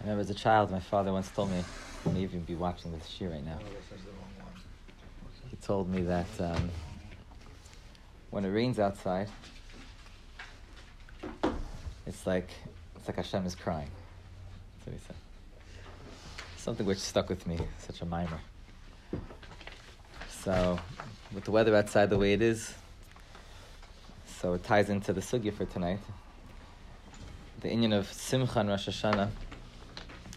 I remember as a child, my father once told me, he may even be watching this year right now. He told me that um, when it rains outside, it's like it's like Hashem is crying. That's what he said. Something which stuck with me, such a mimer. So, with the weather outside the way it is, so it ties into the sugya for tonight. The inyan of Simcha and Rosh Hashanah,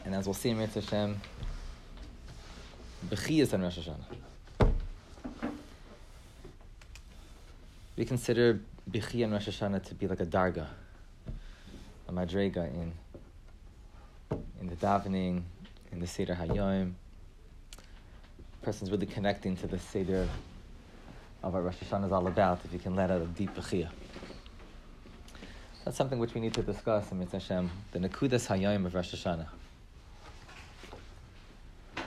and as we'll see in Mirz Hashem, Bechiyas and Rosh Hashanah. We consider Bechiyah and Rosh Hashanah to be like a darga, a madrega in in the davening, in the Seder Hayom. Person's really connecting to the Seder of what Rosh Hashanah is all about, if you can let out a deep Bechiyah. That's something which we need to discuss in Mitzvah Hashem, the Nakudas Hayom of Rosh Hashanah.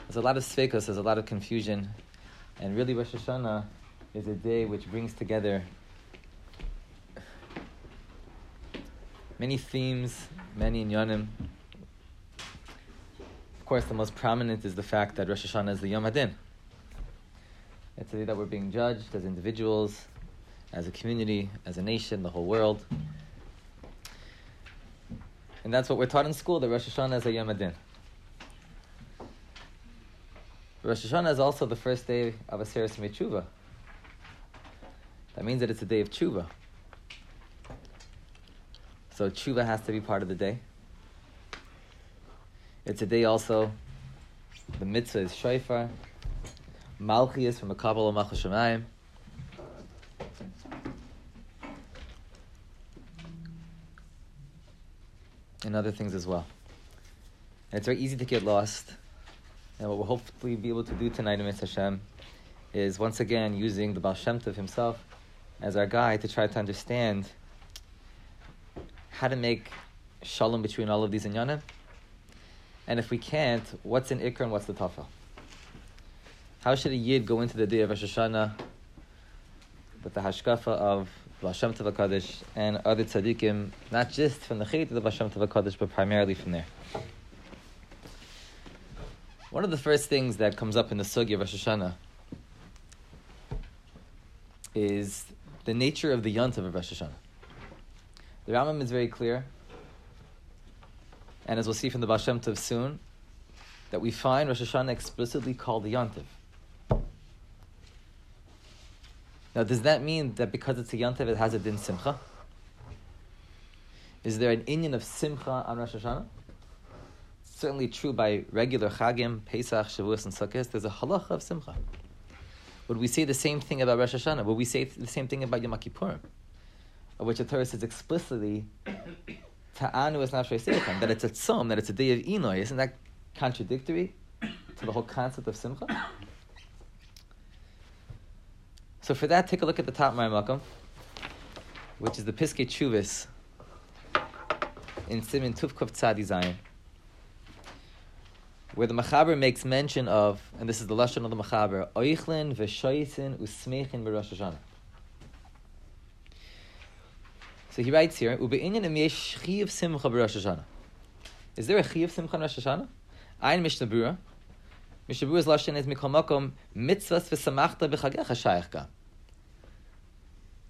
There's a lot of sveikos, there's a lot of confusion, and really Rosh Hashanah is a day which brings together many themes, many inyanim. Of course, the most prominent is the fact that Rosh Hashanah is the Yom Hadin. It's a day that we're being judged as individuals, as a community, as a nation, the whole world. And that's what we're taught in school, that Rosh Hashanah is a Yom Hadin. Rosh Hashanah is also the first day of Aseret Tshuva. That means that it's a day of tshuva. So tshuva has to be part of the day. It's a day also, the mitzvah is shofar. Malchi is from a Kabbalah Shemayim. And other things as well. And it's very easy to get lost. And what we'll hopefully be able to do tonight in Mitzvah Hashem is once again using the Baal Shem Tov himself as our guide to try to understand how to make shalom between all of these inyanim. And if we can't, what's in Ikr and what's the Tafel? How should a Yid go into the day of Rosh Hashanah with the hashkafa of Baal Shem Tov HaKadosh and other tzaddikim, not just from the Chait of the Baal Shem Tov HaKadosh, but primarily from there? One of the first things that comes up in the Sugi of Rosh Hashanah is the nature of the Yontav of Rosh Hashanah. The Rambam is very clear, and as we'll see from the Baal Shem Tov soon, that we find Rosh Hashanah explicitly called the Yontav. Now, does that mean that because it's a Yontav, it has a din Simcha? Is there an inyan of Simcha on Rosh Hashanah? Certainly true by regular Chagim, Pesach, Shavuos, and Sukkot. There's a halacha of Simcha. Would we say the same thing about Rosh Hashanah? Would we say the same thing about Yom Kippurim? Of which the Torah says explicitly, Ta'anu is not that it's a tzom, that it's a day of Inoy. Isn't that contradictory to the whole concept of Simcha? So for that, take a look at the top Makom, which is the Piskei Teshuvos in Simin Tuvkov Tzadi Zayin where the Machaber makes mention of, and this is the lashon of the Machaber, oichlin v'shoyitin usmechin b'Rosh Hashanah. So he writes here, ube'inyan im yesh chiyav simcha Hashanah. Is there a chiyav simcha in Rosh Hashanah? Ein Mishnah Brura. Mishnah Brura's lashon is mikol makom mitzvahs v'samachta b'chagecha shayach.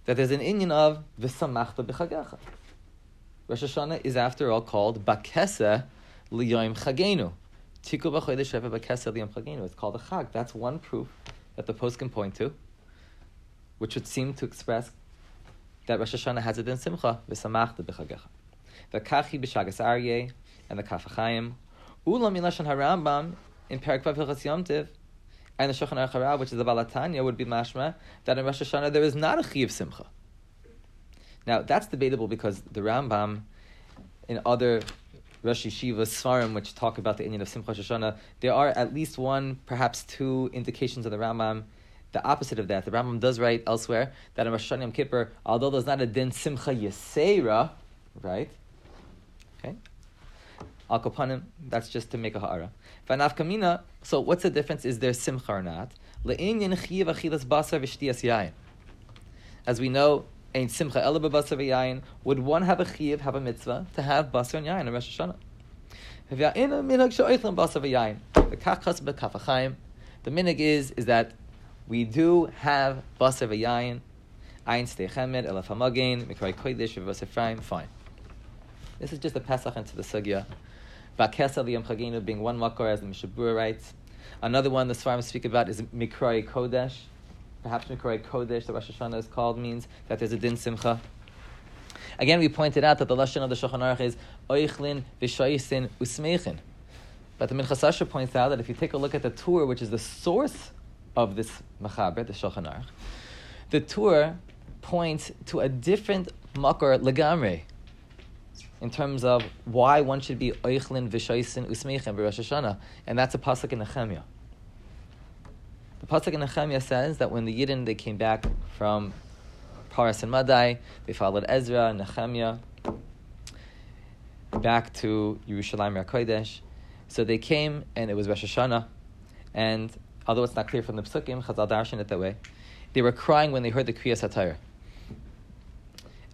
That there's an inyan of v'samachta b'chagecha. Rosh Hashanah is after all called bakesa liyoim chagenu. It's called a chag. That's one proof that the post can point to, which would seem to express that Rosh Hashanah has it in simcha v'samachta b'chagecha. V'kachi b'shagas aryeh and the kafachayim. Ulam milashon harambam in Perak Vav Hilchas Yom Tiv and the Shulchan Aruch which is the Balatanya, would be mashma that in Rosh Hashanah there is not a chi of simcha. Now that's debatable because the Rambam in other Rosh Yeshiva Svarim, which talk about the inyan of Simcha Shoshana, there are at least one, perhaps two indications of the Rambam. The opposite of that, the Rambam does write elsewhere that in Rosh Hashanah Yom Kippur, although there's not a din Simcha Yesera, right? Okay. Al that's just to make a ha'ara. Vanaf Kamina, so what's the difference? Is there Simcha or not? Le'inyan Chiyav Achilas Basar. As we know, simcha basar Would one have a chiv, have a mitzvah to have basar and yain on Rosh Hashanah? The minig is is that we do have basav yayin, ein stechemed elaf hamagin mikray kodesh v'vasefraim. Fine. This is just a Pesach into the Sugya. Vakesa liyam chaginu being one makor, as the Mishnah Brura writes. Another one the Svarim speak about is Mikrai Kodesh. Perhaps Mikrai Kodesh, the Rosh Hashanah is called, means that there's a din simcha. Again, we pointed out that the lashon of the Shulchan Aruch is oichlin v'shoisin usmeichin. But the Minchas Asher points out that if you take a look at the Tur, which is the source of this machaber, the Shulchan Aruch, the Tur points to a different makor legamre in terms of why one should be oichlin v'shoisin usmeichin b'Rosh Hashanah, and that's a pasuk in Nehemiah. The pasuk in Nehemiah says that when the Yidden they came back from Paras and Madai, they followed Ezra and Nehemiah back to Yerushalayim Kodesh. So they came, and it was Rosh Hashanah, and although it's not clear from the psukim, Chazal darshan it that way, they were crying when they heard the Kriyas HaTorah.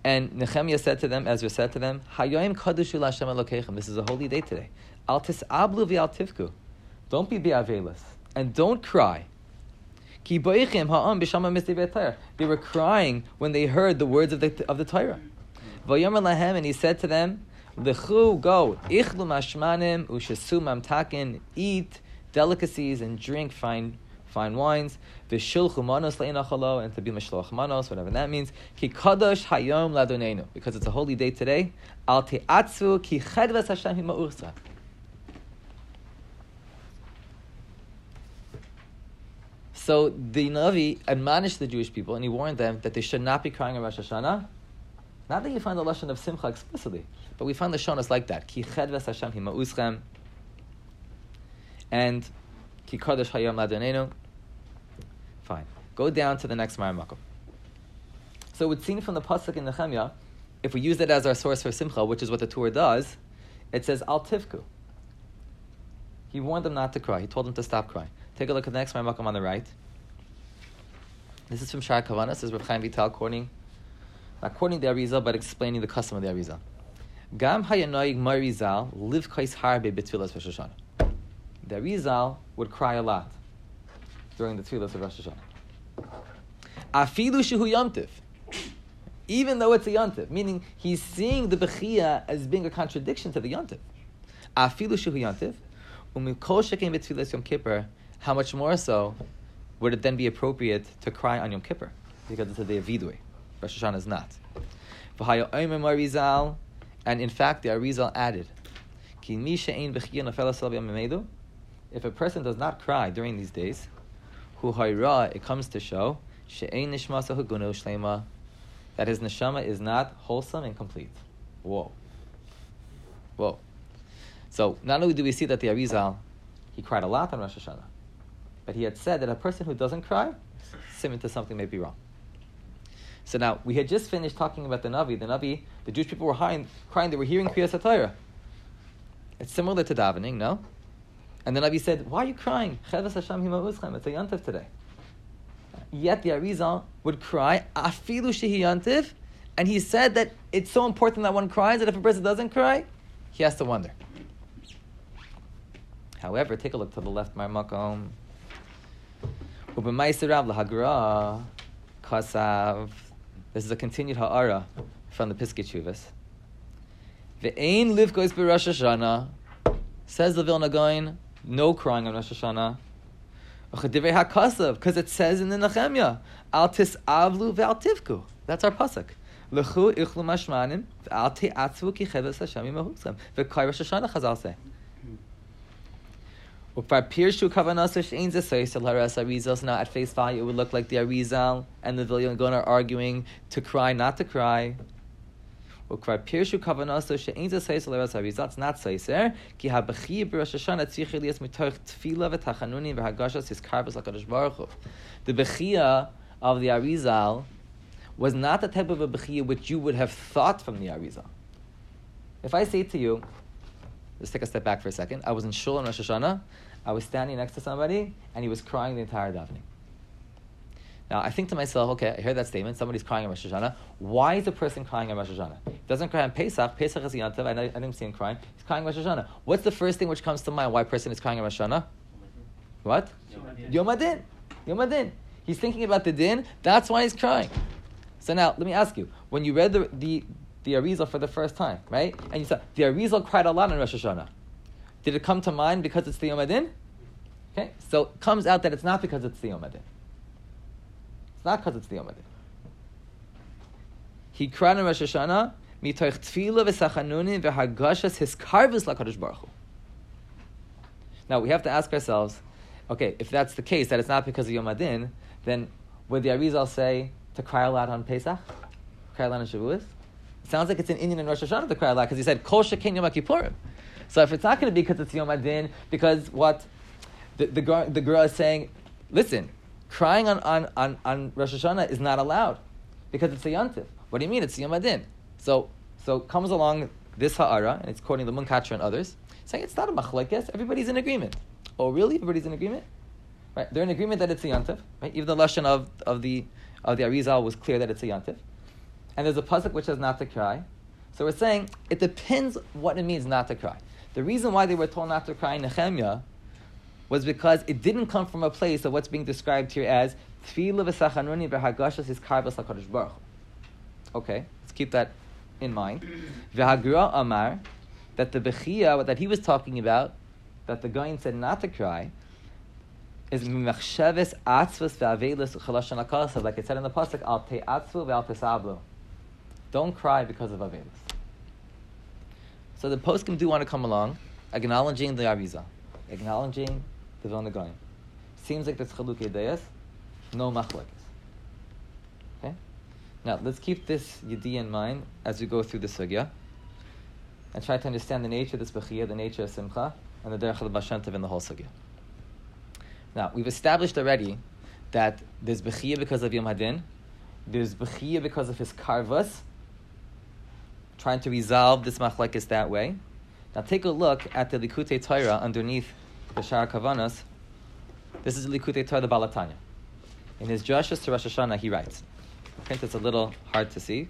And Nehemiah said to them, Ezra said to them, Hayoim kadushu Lashem Elokeichem. This is a holy day today. Al tis'ablu v'al tivku. Don't be be'avelis. And don't cry. They were crying when they heard the words of the, of the Torah. And he said to them, L'chu, go, ichlu mashmanim, ushasu mamtakin, eat delicacies and drink fine fine wines, v'shilchu manos le'inachalo, and to be mashloch manos, whatever that means. Ki kadosh hayom ladonenu, because it's a holy day today. Al te'atzu ki chedves Hashem hima'ursa. So the Navi admonished the Jewish people and he warned them that they should not be crying on Rosh Hashanah. Not that you find the lesson of Simcha explicitly, but we find the Shonas like that. Ki chedves Hashem hima'uschem. And ki kadosh hayom ladonenu. Fine. Go down to the next Maramakum. So it would seem from the pasuk in Nehemiah, if we use it as our source for simcha, which is what the Torah does, it says al tivku. He warned them not to cry. He told them to stop crying. Take a look at the next Maramakum on the right. This is from Shar Kavanas. This is Chaim Vital quoting, not quoting the Arizal, but explaining the custom of the Arizal. Gam hayanoig marizal live kais harbe betfilas Rosh Hashanah. The Arizal would cry a lot during the tefillah of Rosh Hashanah. Afilu shehu yomtiv. Even though it's a yontiv, meaning he's seeing the bechia as being a contradiction to the yontiv. Afilu shehu yontiv, umikol shekem betfilas yom kippur. How much more so would it then be appropriate to cry on Yom Kippur because it's a day of vidui? Rosh Hashanah is not. And in fact, the Arizal added, if a person does not cry during these days, it comes to show that his neshama is not wholesome and complete. Whoa. Whoa. So not only do we see that the Arizal, he cried a lot on Rosh Hashanah, but he had said that a person who doesn't cry, similar to something may be wrong. So now, we had just finished talking about the Navi. The Navi, the Jewish people were crying, they were hearing Kriyas HaTorah. It's similar to davening, no? And the Navi said, Why are you crying? It's a yantiv today. Yet the Arizal would cry, Afilu shehi yantiv, and he said that it's so important that one cries that if a person doesn't cry, he has to wonder. However, take a look to the left, Marmakom. Ubemaiserav kasav. This is a continued ha'ara from the Piskei Teshuvos. Ve'ein liv goes Rosh Hashanah. Says the Vilna Gaon, no crying on Rosh Hashanah. Because it says in the Nehemiah, Al avlu ve'al tivku. That's our pasuk. Lechu ichlu mashmanim ve'al te'atzvu ki cheves Hashem imahusam. Ve'kai Rosh Hashanah Chazal say. Now, at face value, it would look like the Arizal and the Vilna Gaon are arguing to cry, not to cry. Eh? The bechia of the Arizal was not the type of a bechia which you would have thought from the Arizal. If I say to you, let's take a step back for a second. I was in shul on Rosh Hashanah, I was standing next to somebody, and he was crying the entire davening. Now I think to myself, okay, I hear that statement. Somebody's crying on Rosh Hashanah. Why is a person crying on Rosh Hashanah? He doesn't cry on Pesach. Pesach is Yantav. I, didn't see him crying. He's crying Rosh Hashanah. What's the first thing which comes to mind? Why a person is crying on Rosh Hashanah? What? Yom Adin. Yom Adin. He's thinking about the din. That's why he's crying. So now, let me ask you: When you read the the, the Arizal for the first time, right, and you said the Arizal cried a lot on Rosh Hashanah, did it come to mind because it's the Yom Adin? Okay, so it comes out that it's not because it's the Yom Adin. It's not because it's the Yom Adin. He cried on Rosh Hashanah mitoich v'hagashas baruch Hu. Now we have to ask ourselves, okay, if that's the case, that it's not because of Yom Adin, then would the Arizal say to cry aloud on Pesach, cry aloud on Shavuos? It sounds like it's an inyan in Rosh Hashanah to cry aloud because he said Kol Shekin Yom Kippurim. So if it's not going to be because it's Yom Adin, because what the the, the girl is saying, listen, crying on, on, on, on Rosh Hashanah is not allowed because it's a Yantiv. What do you mean? It's Yom Adin. So so comes along this ha'ara, and it's quoting the Munkatra and others, saying it's not a machlekes. Everybody's in agreement. Oh, really? Everybody's in agreement. Right? They're in agreement that it's a yantiv. Right? Even the lashon of, of the of the Arizal was clear that it's a yantiv. And there's a pasuk which says not to cry. So we're saying it depends what it means not to cry. The reason why they were told not to cry in Nehemiah was because it didn't come from a place of what's being described here as karvas hakadosh baruch. Okay, let's keep that in mind. Amar that the bechia that he was talking about, that the guy said not to cry, is mimachsheves atzvus ve'avelis chalashan akasa, like it said in the pasuk, al te'atzvu ve'al tesablu. Don't cry because of avelis. So the poskim do want to come along, acknowledging the Arizal, acknowledging the Vilna Gaon. Seems like there's chalukei deyas, no machlekes. Okay? Now, let's keep this yidi in mind as we go through the sugya and try to understand the nature of this bechiyah, the nature of simcha, and the derech of the Baal Shem Tov in the whole sugya. Now, we've established already that there's bechiyah because of Yom Hadin, there's bechiyah because of his karvas, trying to resolve this machlekes that way. Now, take a look at the Likutei Torah underneath the Shar Kavanas. This is the Likutei Torah, the Balatanya. In his Joshua to Rosh Hashanah, he writes, print it's a little hard to see.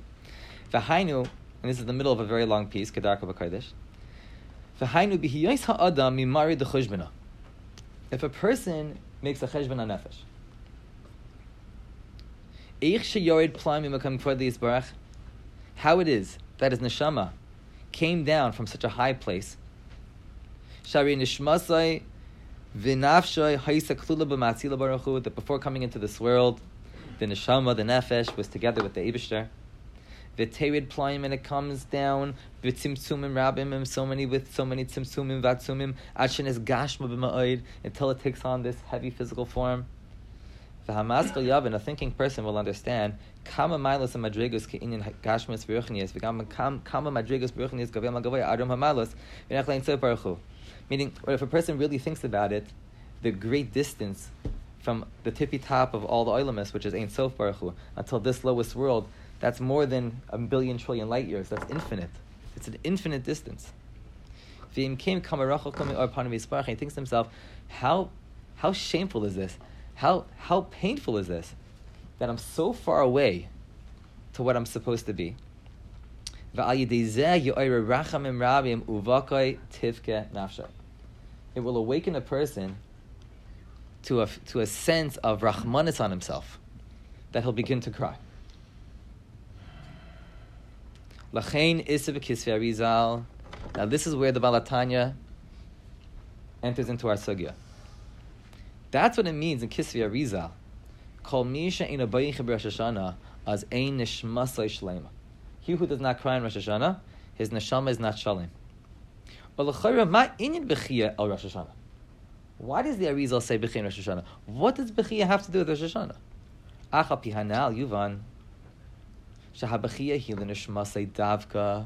V'hainu, and this is the middle of a very long piece, Kedarka B'Kodesh. V'hainu b'hiyos ha'adam mimari d'chushbena. If a person makes a cheshbon nefesh, eich sheyored plam imakam kvar how it is that his neshama came down from such a high place. Shari that before coming into this world, the neshama, the nefesh, was together with the Eibushter. V'terid playim, and it comes down v'tzimtzumim rabim, and so many with so many tzimtzumim v'atzumim, adshin is gashma until it takes on this heavy physical form. V'hamaskal yavin, a thinking person will understand, and madrigus Meaning, if a person really thinks about it, the great distance from the tippy top of all the oilamis, which is Ein Sof Baruch Hu, until this lowest world, that's more than a billion trillion light years. That's infinite. It's an infinite distance. He thinks to himself, how, how shameful is this? How, how painful is this? That I'm so far away to what I'm supposed to be. It will awaken a person to a, to a sense of rachmanis on himself, that he'll begin to cry. Now this is where the Balatanya enters into our sugya. That's what it means in Kisvi Arizal. Kol Misha in Abayich Rosh Hashanah as Ein Nishmasai Shlema. He who does not cry in Rosh Hashanah, his neshama is not Hashanah. Why does the Arizal say Bechia Rosh Hashanah? What does Bechia have to do with Rosh Hashanah? Acha pihanal yuvan. Davka.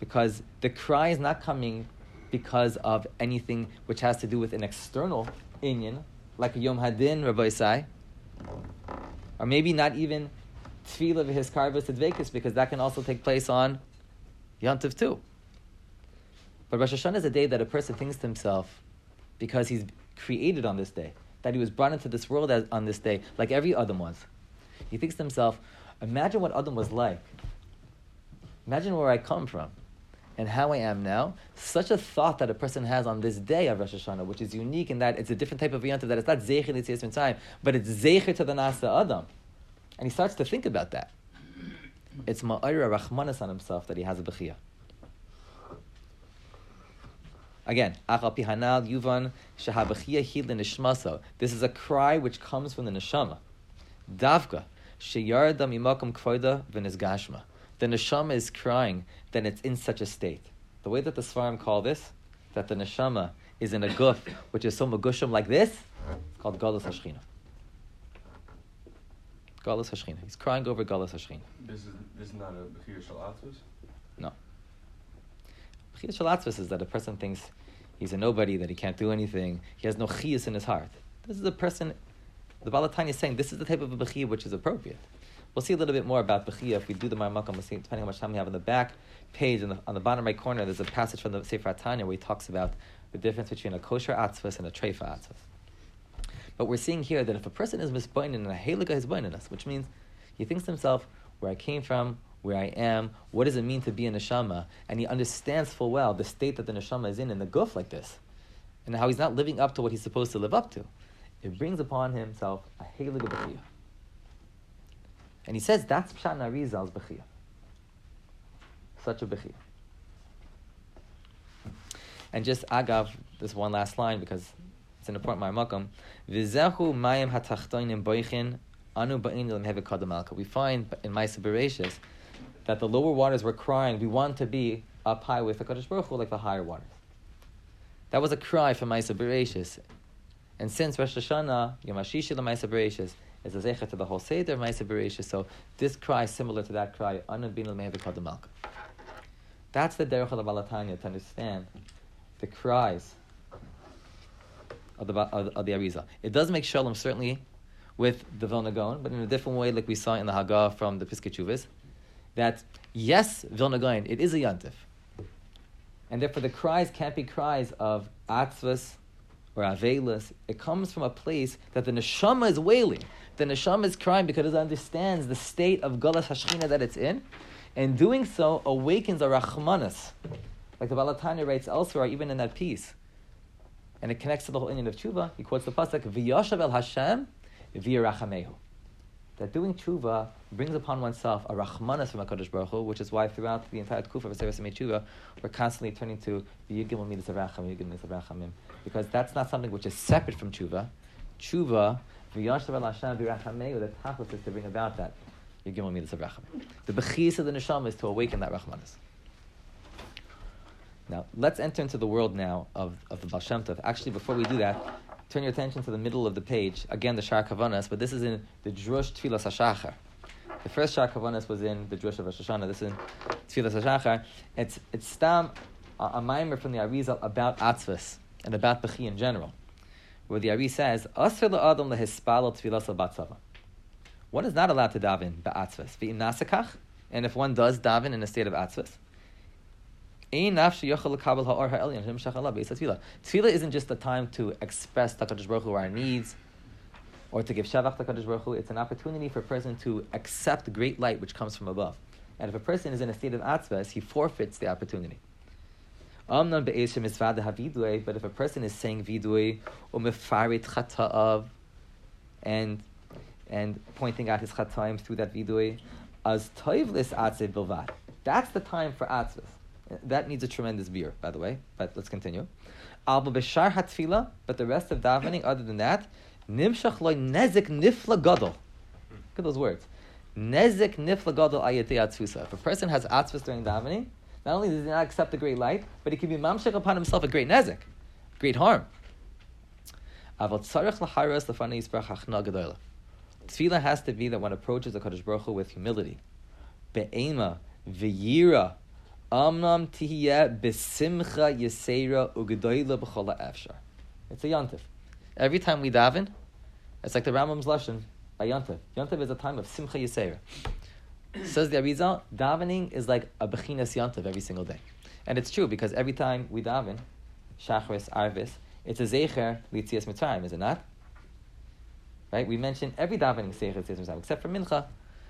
Because the cry is not coming because of anything which has to do with an external inyan, like a Yom Hadin, Rabbi Isai. Or maybe not even tefillah his karvas because that can also take place on Yantiv too. But Rosh Hashanah is a day that a person thinks to himself, because he's created on this day, that he was brought into this world as, on this day, like every Adam was. He thinks to himself, imagine what Adam was like. Imagine where I come from and how I am now. Such a thought that a person has on this day of Rosh Hashanah, which is unique in that it's a different type of Yontif, that it's not Zecher Yitzias time, but it's Zecher to the Nasa Adam. And he starts to think about that. It's Ma'ira Rachmanis on himself that he has a Bechiyah. Again, Achal Pihanal Yuvan Shahabachia Hidlin Nishmaso. This is a cry which comes from the neshama. Davka Sheyarda Mimakum Kvoida V'Nizgashma. The neshama is crying then it's in such a state. The way that the Svarim call this, that the neshama is in a guf which is so magushim like this, it's called Galus Hashchina. Galus Hashchina. He's crying over Galus Hashchina. This is this is not a Bechir Shalatus? No. Chiyas Shalatzvus is that a person thinks he's a nobody, that he can't do anything, he has no chiyas in his heart. This is a person, the Balatani is saying this is the type of a bechiyah which is appropriate. We'll see a little bit more about bechiyah if we do the Marmakam, we'll see, depending on how much time we have on the back page, on the, on the bottom right corner, there's a passage from the Sefer Tanya where he talks about the difference between a kosher atzvus and a treifa atzvus. But we're seeing here that if a person is misboinin and a halika is us, which means he thinks to himself, where I came from, where I am, what does it mean to be a neshama, and he understands full well the state that the neshama is in in the guf like this, and how he's not living up to what he's supposed to live up to. It brings upon himself a helig b'chiyah. And he says that's Pshat Narizal's b'chiyah. Such a b'chiyah. And just agav, this one last line because it's an important ma'amakam. V'zehu mayim hatachtoinim boichin anu We find in Maisa Bereshis that the lower waters were crying, we want to be up high with the Kaddish Baruch Hu like the higher waters. That was a cry from Maisa Bereshis. And since Rosh Hashanah, Yom HaShishi Maisa Bereshis, is a zecher to the whole Seder Maisa so this cry is similar to that cry, Anabin al Malka. That's the derech of Balatanya, to understand the cries of the, of, of the Arizal. It does make shalom, certainly, with the Vilna Gaon, but in a different way, like we saw in the Haggah from the Piskei Teshuvos that yes, Vilna Gaon, it is a yantif. And therefore the cries can't be cries of atzvas or avelis. It comes from a place that the neshama is wailing. The neshama is crying because it understands the state of galas hashchina that it's in, and doing so awakens a rachmanas, like the Balatanya writes elsewhere, even in that piece. And it connects to the whole inyan of tshuva. He quotes the pasuk, "V'yashav el Hashem v'yirachamehu." that doing tshuva brings upon oneself a rachmanas from HaKadosh Baruch Hu, which is why throughout the entire Tkufa of Sefer Tshuva, we're constantly turning to the Yigim Midas Racham, Yigim Midas Rachamim, because that's not something which is separate from tshuva. Tshuva, v'rachameu, the tachlis is to bring about that Yigim Midas Rachamim. The bechis of the neshama is to awaken that rachmanas. Now, let's enter into the world now of, of the Baal Shem Tov. Actually, before we do that, turn your attention to the middle of the page. Again, the Shar Kavanas, but this is in the Drush Tfilas HaShachar. The first Shar Kavanas was in the Drush of Rosh Hashanah. This is in Tfilas HaShachar. It's, it's stam, a, a mimer from the Arizal about Atzvas and about Bechi in general, where the Ari says, Asr la'adam lehispal tfilas al One is not allowed to daven ba'atzvas. V'im nasakach, and if one does daven in a state of atzvas, Tefillah isn't just a time to express Takadosh Baruch Hu our needs or to give Shavach Takadosh Baruch Hu. It's an opportunity for a person to accept great light which comes from above. And if a person is in a state of atzvas, he forfeits the opportunity. But if a person is saying vidui or mefarit chata'av and and pointing out his chataim through that vidui, as toivlis atzev bilvad. That's the time for atzvas. That needs a tremendous beer, by the way. But let's continue. Alba b'shar hatfila, but the rest of davening, other than that, nimshach loy nezik nifla gadol. Look at those words. Nezik nifla gadol ayatei atzvusa. If a person has atzvus during davening, not only does he not accept the great light, but he can be mamshech upon himself a great nezik, great harm. Tefillah has to be that one approaches the Kaddish Baruch Hu with humility, be'ema, v'yira, Amnam tihiyeh besimcha yisera ugedoyla b'chola efshar. It's a yontif. Every time we daven, it's like the Rambam's lesson a yontif. Yontif is a time of simcha yisera. Says the Arizal, davening is like a bechinas yontif every single day. And it's true because every time we daven, shachris, arvis, it's a zecher litzias mitzrayim, is it not? Right? We mentioned every davening Seichel Yitzias Mitzrayim, except for Mincha.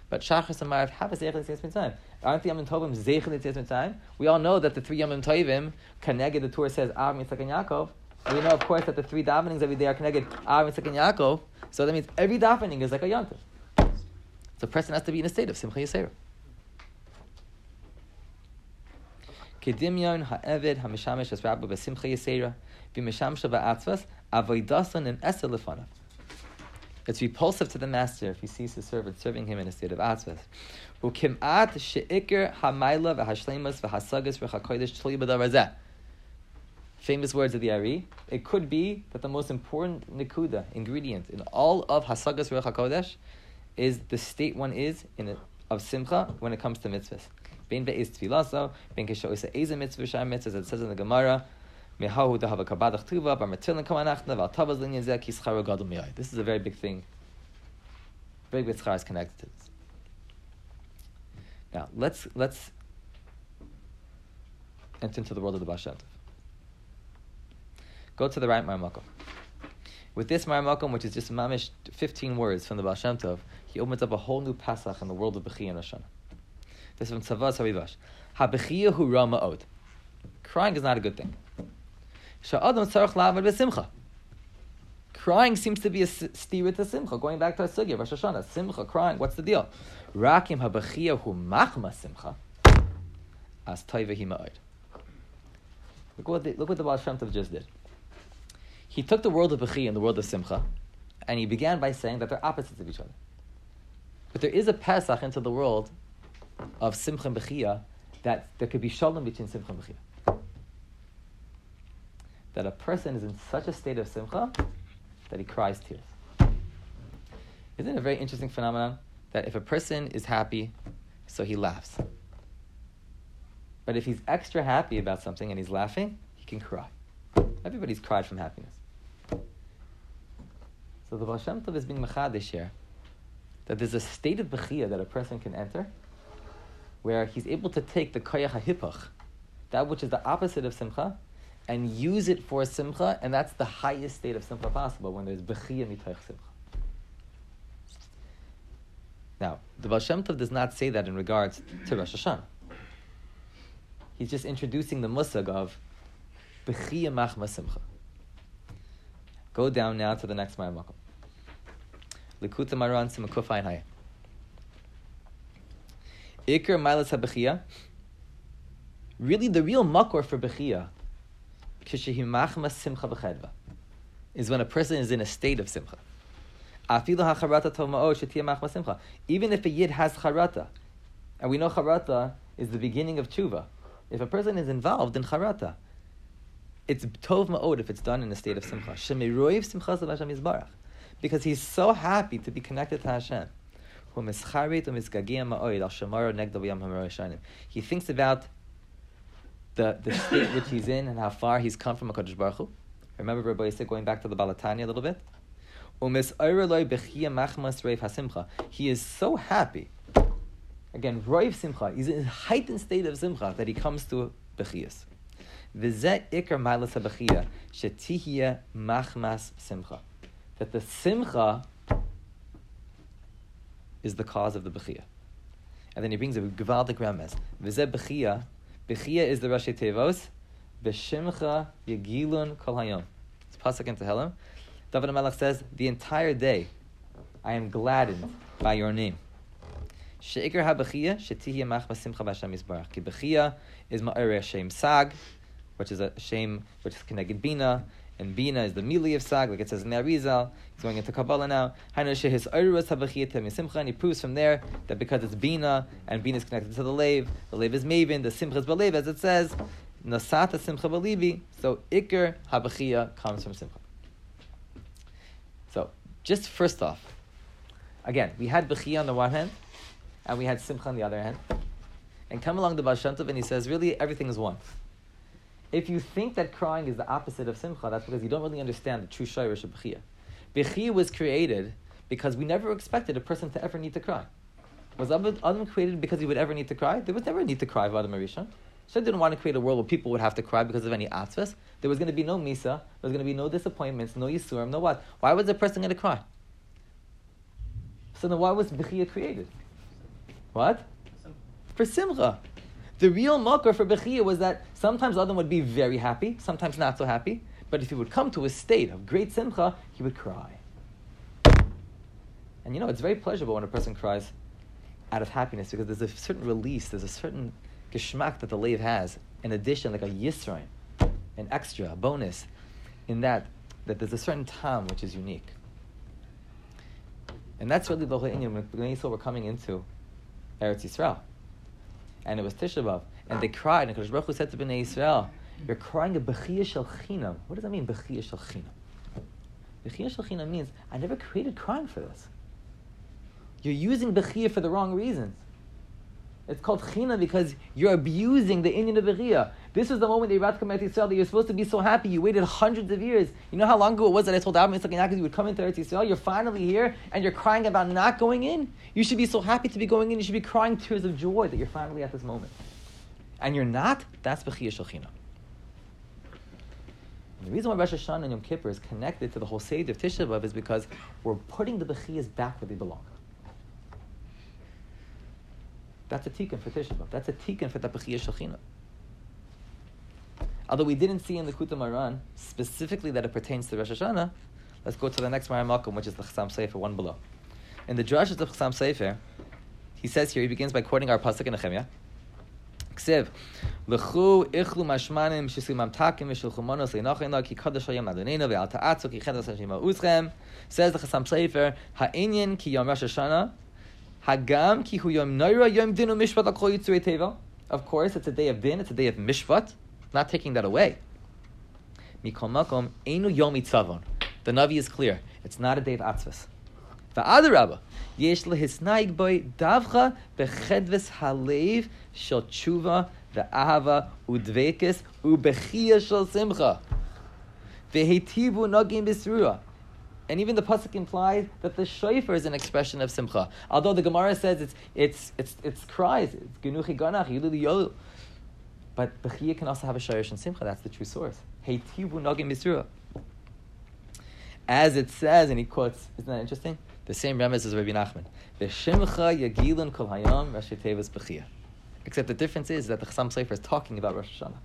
But Shachris and Marav have a Seichel Yitzias Mitzrayim. Aren't the Yom Tovim Seichel Yitzias Mitzrayim? We all know that the three Yom Tovim, Kaneged, the Torah says, Av, Yitzchak, and Yaakov. We know, of course, that the three davenings every day are Kaneged, Av, Yitzchak, and Yaakov. So that means every davening is like a Yontif. The person has to be in a state of Simcha Yisera. Kedimyon ha'eved as rabba b'simcha yisera ba'atzvas esa. It's repulsive to the master if he sees his servant serving him in a state of atzvas. U'kim'at ha'mayla v'hashleimas v'hasagas tli. Famous words of the Ari. It could be that the most important nikuda, ingredient in all of hasagas v'chakodesh is the state one is in a, of simcha when it comes to mitzvahs. Ben be'ez tfilaso, ben keshoisa eza mitzvah shar mitzvahs, it says in the Gemara, mehahu dehava kabadach tuva, bar matilin kamanachna, val tavaz linyan zeh, ki schara gadol miyai. This is a very big thing. Very big schar is connected to this. Now, let's, let's enter into the world of the Baal Go to the right Maramakom. With this Maramakom, which is just mamish 15 words from the Tov, he opens up a whole new Pasach in the world of Bechiyah and Hashanah. This is from Tzavas Harivash. Habechiyah hu rama od. Crying is not a good thing. Sha'adam tzarech lavad b'simcha. Crying seems to be a steer to simcha. Going back to our sugya, Rosh Hashanah, simcha, crying. What's the deal? Rakim hu machma simcha. As toiva hi ma'od. Look what the, look what the Baal Shem Tov just did. He took the world of Bechiyah and the world of Simcha, and he began by saying that they're opposites of each other. But there is a Pesach into the world of Simcha and Bechiyah that there could be shalom between Simcha and Bechiyah. That a person is in such a state of Simcha that he cries tears. Isn't it a very interesting phenomenon that if a person is happy, so he laughs. But if he's extra happy about something and he's laughing, he can cry. Everybody's cried from happiness. So the Baal Shem Tov is being machadish here that there's a state of bechiyah that a person can enter where he's able to take the koyach hahipach, that which is the opposite of simcha, and use it for simcha, and that's the highest state of simcha possible when there's bechiyah mitoich simcha. Now, the Baal Shem Tov does not say that in regards to Rosh Hashanah. He's just introducing the musag of bechiyah machma simcha. Go down now to the next Maramakom. Likutei Moharan Simakuf Hay. Iker Milas HaBechiyah. Really, the real makor for B'chedva is when a person is in a state of Simcha. Even if a Yid has Charata, and we know Charata is the beginning of Tshuva. If a person is involved in Charata, it's Tov Ma'od if it's done in a state of Simcha. Because he's so happy to be connected to Hashem. He thinks about the, the state which he's in and how far he's come from HaKadosh Baruch Hu. Remember Rabbi Yisrael going back to the Balatani a little bit? He is so happy. Again, Roiv Simcha. He's in a heightened state of Simcha that he comes to Bechiyas. V'zeh ikar malas machmas simcha that the simcha is the cause of the bechia. And then he brings a gewaltic remez. V'zeh bechia, bechia is the Rashi Tevos, b'shimcha yegilun kol hayom. It's pasuk in Tehillim. David HaMelech says, the entire day I am gladdened by your name. Sheikar ha-bechia, shetihya machma simcha b'Hashem yisbarach. Ki bechia is ma'ere Hashem sag, which is a shame, which is connected bina, and Bina is the Mili of Sag, like it says in the Arizal. He's going into Kabbalah now. And he proves from there that because it's Bina, and Bina is connected to the Lev, the Lev is Maven, the Simcha is Balev, as it says, Nasata Simcha Balibi. So Iker Habachia comes from Simcha. So, just first off, again, we had Bechia on the one hand, and we had Simcha on the other hand. And come along the Baal and he says, really, everything is one. If you think that crying is the opposite of simcha, that's because you don't really understand the true shayrish of bechia. Bechia was created because we never expected a person to ever need to cry. Was Adam created because he would ever need to cry? There was never a need to cry of Adam Arishon. So didn't want to create a world where people would have to cry because of any atzvas. There was going to be no misa, there was going to be no disappointments, no yisurim, no what. Why was a person going to cry? So then why was Bechia created? What? For Simcha. The real makar for Bechia was that sometimes Adam would be very happy, sometimes not so happy, but if he would come to a state of great Simcha, he would cry. And you know, it's very pleasurable when a person cries out of happiness because there's a certain release, there's a certain geschmack that the lave has, in addition, like a yisrain, an extra, a bonus, in that, that there's a certain time which is unique. And that's really the whole inyan when were coming into Eretz Yisrael. And it was Tisha B'Av. And they cried, and Kodesh Baruch Hu said to Bnei Yisrael, You're crying a Bechiyah Shel Chinam. What does that mean, Bechiyah Shel Chinam? Bechiyah Shel Chinam means, I never created crying for this. You're using Bechiyah for the wrong reasons. It's called China because you're abusing the inyan of Bechiyah. This was the moment that you're about to Israel that you're supposed to be so happy. You waited hundreds of years. You know how long ago it was that I told Abraham Yitzchak you would come into Eretz Yisrael? You're finally here and you're crying about not going in. You should be so happy to be going in. You should be crying tears of joy that you're finally at this moment. And you're not, that's Bechiyah Shel China. The reason why Rosh Hashanah and Yom Kippur is connected to the whole Seder of Tisha B'Av is because we're putting the Bechiyas back where they belong. That's a tikkun for Tisha B'Av. That's a tikkun for the Bechiyah Shechina. Although we didn't see in the Kuta Maran specifically that it pertains to Rosh Hashanah, let's go to the next Maran Malkum, which is the Chassam Sofer, one below. In the drashas of Chassam Sofer, he says here, he begins by quoting our Pasuk in Nehemiah. Ksiv, L'chu ichlu mashmanim shisimam takim v'shilchu manos le'nachina ki kadosh hayom adonina ve'al ta'atzu ki chedas Hashem ha'uzchem Says the Chassam Sefer, Ha'inyin ki yom Rosh Hashanah Hagam ki hu yom noira yom dinu mishpat al kol yitzurei Of course, it's a day of din, it's a day of mishpat not taking that away. Mikol makom enu. The Navi is clear. It's not a day of atzvas. Va'adarabba, yesh lehisnaig boy davcha bechedves halev shel tshuva ve'ahava udvekes ubechia shel simcha. Vehetivu nagim bisrua. And even the pasuk implies that the shofar is an expression of simcha. Although the Gemara says it's it's it's it's cries, it's genuchi ganach, yulu But bechiyah can also have a shayrish and simcha. That's the true source. Heitivu nagim misura. As it says, and he quotes, isn't that interesting? The same remez as Rabbi Nachman. V'shimcha yagilun kol hayam rashi tevas bechiyah. Except the difference is that the Chassam Sofer is talking about Rosh Hashanah.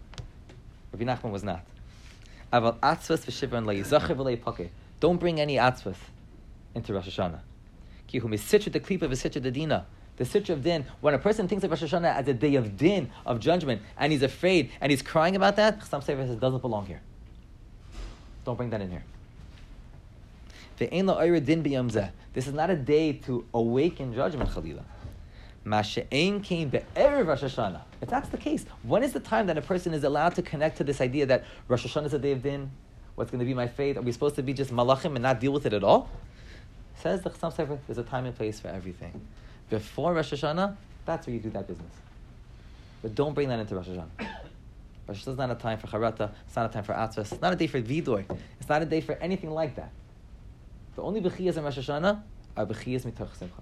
Rabbi Nachman was not. Aval atzvas v'shivron le'yizacher v'le'ipakeh. Don't bring any atzvas into Rosh Hashanah. Ki hu misitra the klipa v'sitra the dina. The sitra of din, when a person thinks of Rosh Hashanah as a day of din, of judgment, and he's afraid, and he's crying about that, Chassam Sofer says, doesn't belong here. Don't bring that in here. This is not a day to awaken judgment, Khalila. came Rosh Hashanah. If that's the case, when is the time that a person is allowed to connect to this idea that Rosh Hashanah is a day of din, What's going to be my fate? Are we supposed to be just malachim and not deal with it at all? Says the Chassam Sofer, there's a time and place for everything. Before Rosh Hashanah, that's where you do that business. But don't bring that into Rosh Hashanah. Rosh Hashanah is not a time for charata. It's not a time for atzvas. It's not a day for vidoy. It's not a day for anything like that. The only bechiyas in Rosh Hashanah are bechiyas mitoch simcha.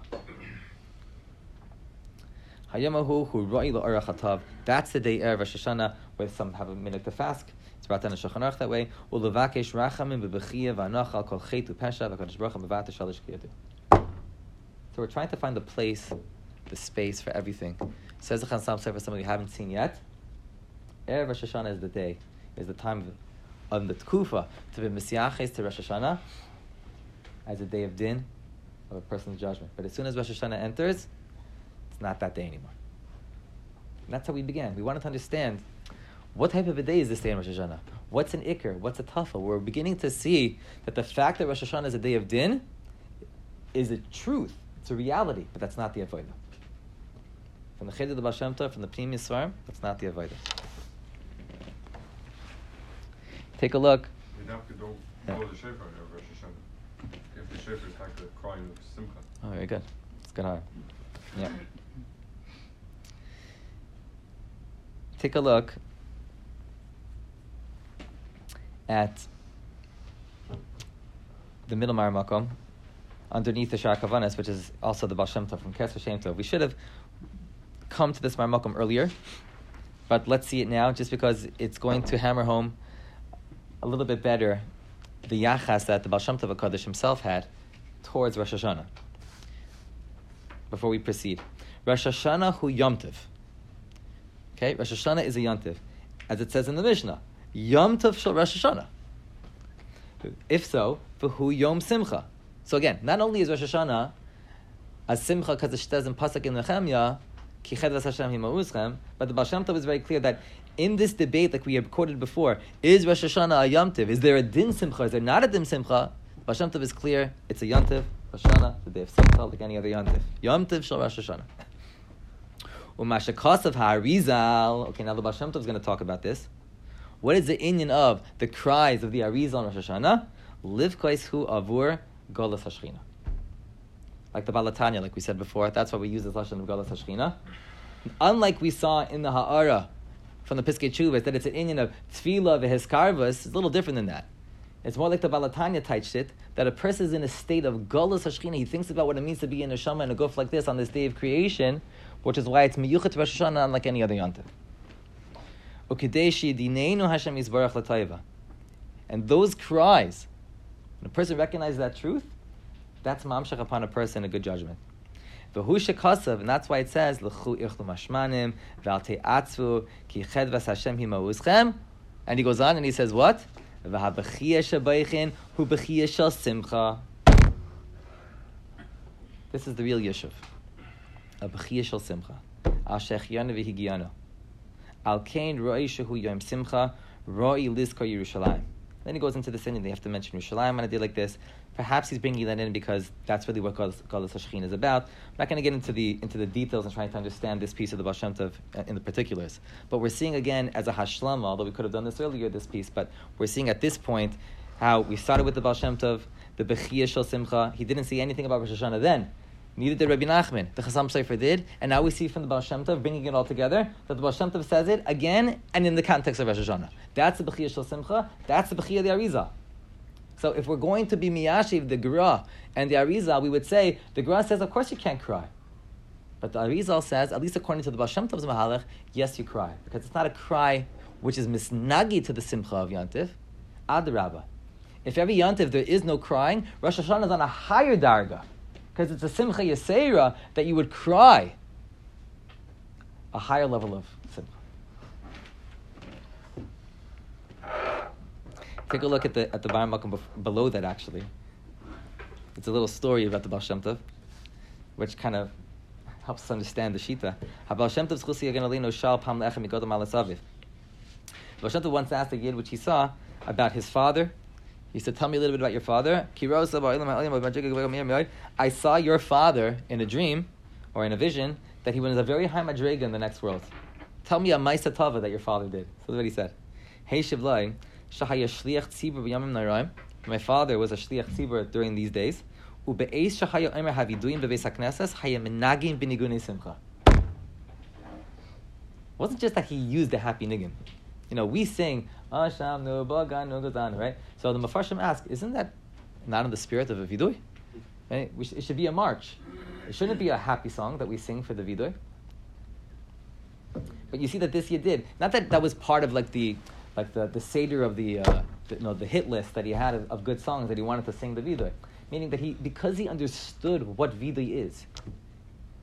Hayamahu hu roi lo That's the day of Rosh Hashanah where some have a minute to fast. It's brought down in Aruch that way. Ulevakesh rachamim bebechia v'anachal kol chetu pesha v'kadosh baruch mevata shalish kiyadu. So we're trying to find the place, the space for everything. Says the Chassam for something we haven't seen yet. Erev Rosh Hashanah is the day, is the time of, the Tkufa to be Messiaches to Rosh Hashanah as a day of din, of a person's judgment. But as soon as Rosh Hashanah enters, it's not that day anymore. And that's how we began. We wanted to understand what type of a day is this day in Rosh Hashanah? What's an Iker? What's a Tafel? We're beginning to see that the fact that Rosh Hashanah is a day of din is a truth. It's a reality, but that's not the Avodah. From the Cheder of the Baal from the Pnim Yisrael, that's not the Avodah. Take a look. We have to go yeah. the Shofar of Rosh Hashanah. If the Shofar is like the crying of Simcha. Oh, very good. It's good high. Yeah. Take a look at the middle Maramakom, underneath the Shar Kavanas, which is also the Baal from Kesser Shem Tov. We should have come to this Maramakom earlier, but let's see it now, just because it's going to hammer home a little bit better the yachas that the Baal Shem Tov HaKadosh himself had towards Rosh Hashanah. before we proceed. Rosh Hashanah hu Yom Tov. Okay, Rosh Hashanah is a Yom Tov, as it says in the Mishnah. Yom Tov Rosh Hashanah. If so, for who Yom Simcha. So again, not only is Rosh Hashanah a Simcha because it says in Pasuk in Nehemiah, but the Baal Tov is very clear that in this debate, like we have quoted before, is Rosh Hashanah a Yom Tov? Is there a Din Simcha? Is there not a Din Simcha? Baal Tov is clear, it's a Yom Tov, Rosh Hashanah, the day of Simcha, like any other Yom Tov shel Rosh Hashanah. Umashakos of Harizal. Okay, now the Baal Tov is going to talk about this. What is the inyan of the cries of the Arizal on Rosh Hashanah? Liv hu avur golas hashchina. Like the Balatanya, like we said before, that's why we use this lashon of golas hashchina. Unlike we saw in the Ha'ara from the Piskei Teshuvos, that it's an inyan of tefillah v'hiskarvas, it's a little different than that. It's more like the Balatanya touched it, that a person is in a state of golas hashchina. He thinks about what it means to be in a shama and a guf like this on this day of creation, which is why it's miyuchat Rosh Hashanah unlike any other yontif. And those cries, when a person recognizes that truth, that's mamshach upon a person a good judgment. And that's why it says. And he goes on and he says what? This is the real yeshuv. A bechiyah shal simcha. Al shechiyanu v'higiyanu. Al kain roi shehu yom simcha roi lizkar Yerushalayim. Then he goes into the sin, and they have to mention Yerushalayim on a day like this. Perhaps he's bringing that in because that's really what Galas Hashchin is about. I'm not going to get into the into the details and trying to understand this piece of the Baal Shem Tov uh, in the particulars. But we're seeing again as a Hashlama, although we could have done this earlier, this piece, but we're seeing at this point how we started with the Baal Shem Tov, the Bechiyah Shel Simcha. He didn't see anything about Rosh Hashanah then. Neither did Rabbi Nachman. The Chassam Sofer did, and now we see from the Baal Shem Tov, bringing it all together, that the Baal Shem Tov says it again and in the context of Rosh Hashanah. That's the Bechiyah Shel Simcha, that's the Bechiyah the Arizal. So if we're going to be Miyashiv, the Gra and the Arizal, we would say, the Gra says, of course you can't cry. But the Arizal says, at least according to the Baal Shem Tov's Mahalach, yes, you cry. Because it's not a cry which is misnagi to the Simcha of Yantif. Adarabba. If every Yantif there is no crying, Rosh Hashanah is on a higher darga because it's a simcha yaseira that you would cry a higher level of simcha. Take a look at the at the Bar below that actually. It's a little story about the Baal Tov, which kind of helps us understand the Shita. Baal Shem. Baal Shem Tov once asked a Yid which he saw about his father he said, Tell me a little bit about your father. I saw your father in a dream or in a vision that he was a very high madrega in the next world. Tell me a maisa tava that your father did. So that's what he said. Hey. My father was a Shliach Tzibur during these days. Wasn't just that he used the happy nigun. You know, we sing Asham no bagan no right? So the Mefarshim ask, isn't that not in the spirit of a vidui? Right? It should be a march. It shouldn't be a happy song that we sing for the vidui. But you see that this year did. Not that that was part of like the like the, the seder of the, uh, the, you know, the hit list that he had of, of, good songs that he wanted to sing the vidui. Meaning that he because he understood what vidui is,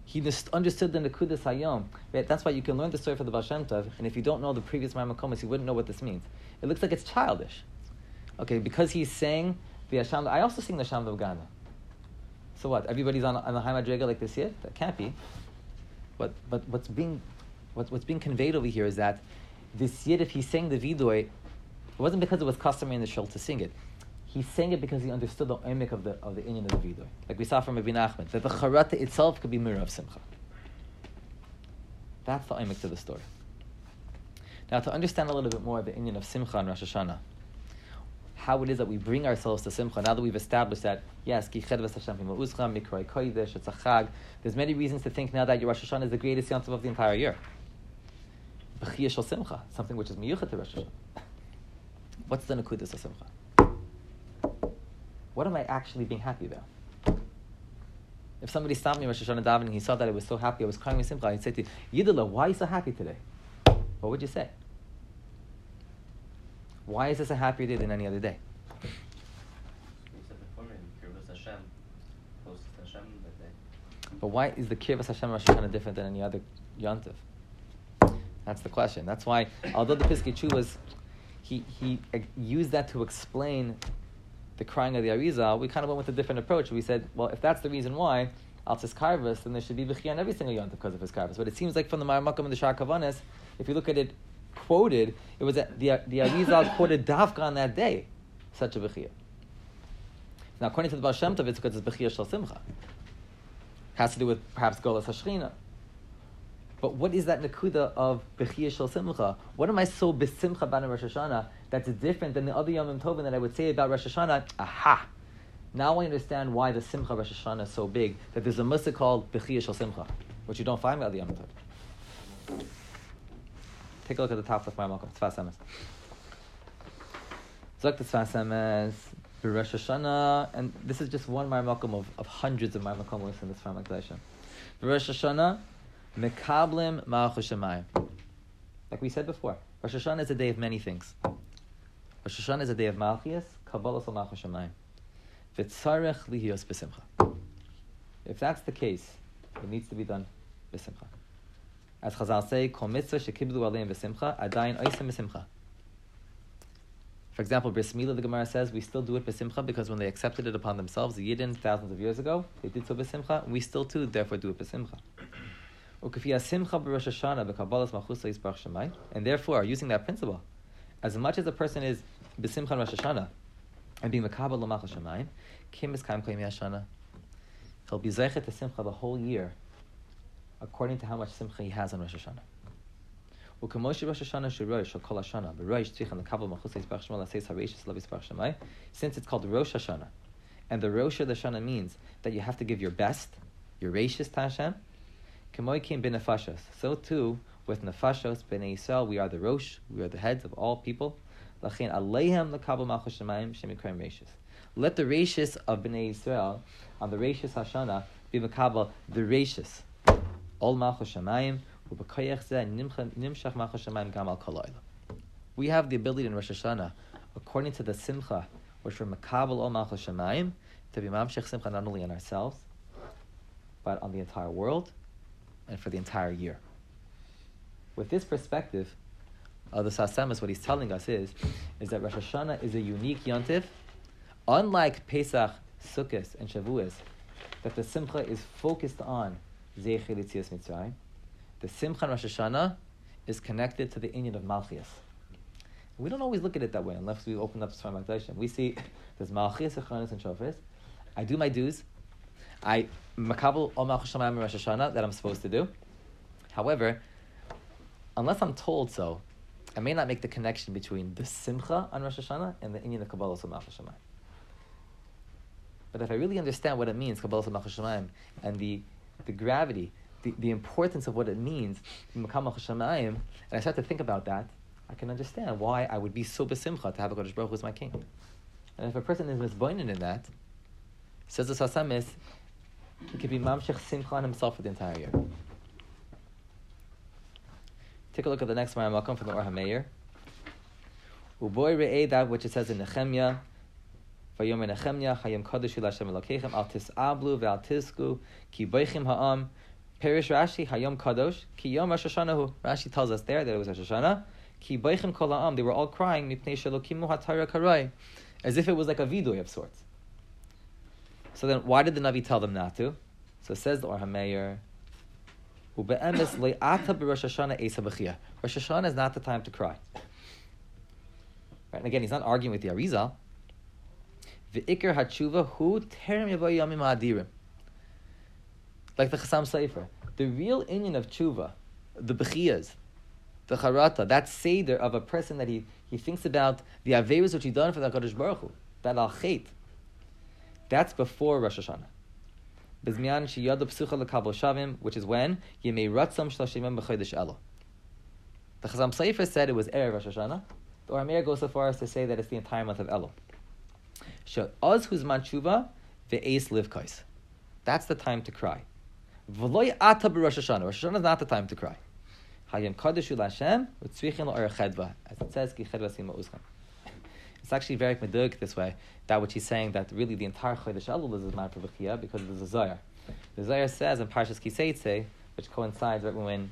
he understood the Nekudas Hayom. Right? That's why you can learn the story for the Baal Tov, and if you don't know the previous Maimokomas, you wouldn't know what this means. It looks like it's childish. Okay, because he's saying the Hashem, I also sing the Hashem of Ghana. So what? Everybody's on, on the High Madriga like this yet? That can't be. But, but what's, being, what, what's being conveyed over here is that this yid, if he sang the Vidoy, it wasn't because it was customary in the shul to sing it he sang it because he understood the emek of the of the Inyan of the Vidoy. Like we saw from Ibn Ahmed, that the charata itself could be mirror of Simcha. That's the emek to the story. Now, to understand a little bit more the Inyan of Simcha and Rosh Hashanah, how it is that we bring ourselves to Simcha, now that we've established that, yes, mikroy kodesh, it's a chag, there's many reasons to think now that your Rosh Hashanah is the greatest Yom of the entire year. Simcha, something which is miyuchat to Rosh Hashanah. What's the Nakudas of Simcha? What am I actually being happy about? If somebody stopped me Rosh Hashanah davening, he saw that I was so happy, I was crying with simcha, I'd say to you, Yidala, why are you so happy today? What would you say? Why is this a happier day than any other day? But why is the Kirvas Hashem Rosh Hashanah different than any other Yontif? That's the question. That's why, although the Piskei Teshuvos, he, he uh, used that to explain the crying of the Arizal, we kind of went with a different approach. We said, well, if that's the reason why, Altis Karvas, then there should be Bechia on every single Yontif because of his Karvas. But it seems like from the Marmakam and the Shar Kavanis, if you look at it quoted, it was that the, the Arizal quoted Dafka on that day, such a Bechia. Now, according to the Baal Shem Tov, it's because it's Bechia Shal Simcha. Has to do with perhaps Golas Hashchina. But what is that nakuda of Bechia Shal Simcha? What am I so besimcha about in Rosh Hashanah that's different than the other Yom Tovim that I would say about Rosh Hashanah? Aha! Now I understand why the Simcha Rosh Hashanah is so big, that there's a musa called Bechia Shal Simcha, which you don't find about the Yom Tov. Take a look at the top of my Malcolm. Tzfas Emes. Zok the Tzfas Emes, Rosh Hashanah, and this is just one Marmakum of, of hundreds of Marmakum in this Marmakum. Rosh Hashanah, Mekablim Malchus Shemayim. Like we said before, Rosh Hashanah is a day of many things. Rosh Hashanah is a day of Malchias, Kabbalah Sal Malchus Shemayim. V'tzarech lihiyos b'simcha. If that's the case, it needs to be done b'simcha. As Chazal say, Kol mitzvah shekiblu aleim b'simcha, adayin oisem b'simcha. For example, Bris Milah, the Gemara says, we still do it b'simcha because when they accepted it upon themselves, the Yidden, thousands of years ago, they did so b'simcha, and we still too, therefore do it b'simcha. And therefore, using that principle, as much as a person is b'simcha Rosh Hashanah and being mekabel l'machal shemayim, kim is kaim koyim yashana. He'll be zeichet to simcha the whole year, according to how much simcha he has on Rosh Hashanah. Since it's called Rosh Hashanah, and the Rosh of the Shana means that you have to give your best, your reishis to Hashem. So too with nefashos ben Yisrael, we are the Rosh, we are the heads of all people. Lachin aleihem l'kabel malchus shemayim shemikram reishis. Let the reishis of Bnei Yisrael on the reishis Hashanah be makabel the reishis. All malchus shemayim u'b'koyach zeh nimshach malchus shemayim gam al kol We have the ability in Rosh Hashanah, according to the simcha, which we're makabel all malchus shemayim, to be mamshech simcha not only on ourselves, but on the entire world and for the entire year. With this perspective, uh, the Sasamas, what he's telling us is, is that Rosh Hashanah is a unique yontif, unlike Pesach, Sukkot, and Shavuos, that the Simcha is focused on Zeichel Yitzias Mitzrayim. The Simcha Rosh Hashanah is connected to the Inyan of Malchias. We don't always look at it that way unless we open up Sfar Makdashim. We see there's Malchias, Echanis, and Shofres. I do my dues. I makabel all Malchus Shemayim Rosh Hashanah that I'm supposed to do. However, unless I'm told so, I may not make the connection between the Simcha on Rosh Hashanah and the Inyan of Kabbalah of Malchus Shemayim. But if I really understand what it means, Kabbalah of Malchus Shemayim, and the, the gravity, the, the importance of what it means, Malchus Shemayim, and I start to think about that, I can understand why I would be so besimcha to have a Kodesh Baruch Hu as my king. And if a person is misboinen in that, says the Sasamis, he could be mamshech simcha on himself for the entire year. Take a look at the next Mayamakam from the Or HaMeir. Uboy re'eh that which it says in Nehemiah, Vayom Nehemiah, Hayom Kodesh Lashem Elokeichem, Al Tis'ablu ve'al Tisku, Ki Boichim Ha'am, Perish Rashi, Hayom Kadosh, Ki Yom Rosh Hashanah Rashi tells us there that it was Rosh Hashanah, Ki Boichim Kol Ha'am, they were all crying, Mipnei Shelokimu HaTara Karai, as if it was like a vidoy of sorts. So then, why did the Navi tell them not to? So it says the Or HaMeir, Ube'emes le'ata b'Rosh Hashanah esa b'chia. Rosh Hashanah is not the time to cry. Right? And again, he's not arguing with the Arizal. V'ikr hatshuva hu terem yamim ha'adirim. Like the Chassam Sofer. The real Inyan of tshuva, the b'chiyas, the charata, that seder of a person that he, he thinks about the averis which he done for the Kodesh Baruch Hu, that al chet. That's before Rosh Hashanah. Bizmian sheyadu psucha lekabel shavim, which is when yemei ratzam shlashimim b'chodesh elo. The Chassam Sofer said it was erev Rosh Hashanah. The Or goes so far as to say that it's the entire month of Elo. Oz huzman tshuva ve'es livkais. That's the time to cry. V'loy ata b'Rosh Hashanah. Rosh Hashanah is not the time to cry. Hayim kadeshu l'Hashem u'tzvichin l'or chedva. As it says, ki chedva sima uzchan. It's actually very medug this way, that which he's saying that really the entire Chodesh Elul is a man for Bechia because there's a Zohar. The Zohar says in Parshas Kiseitze, which coincides right when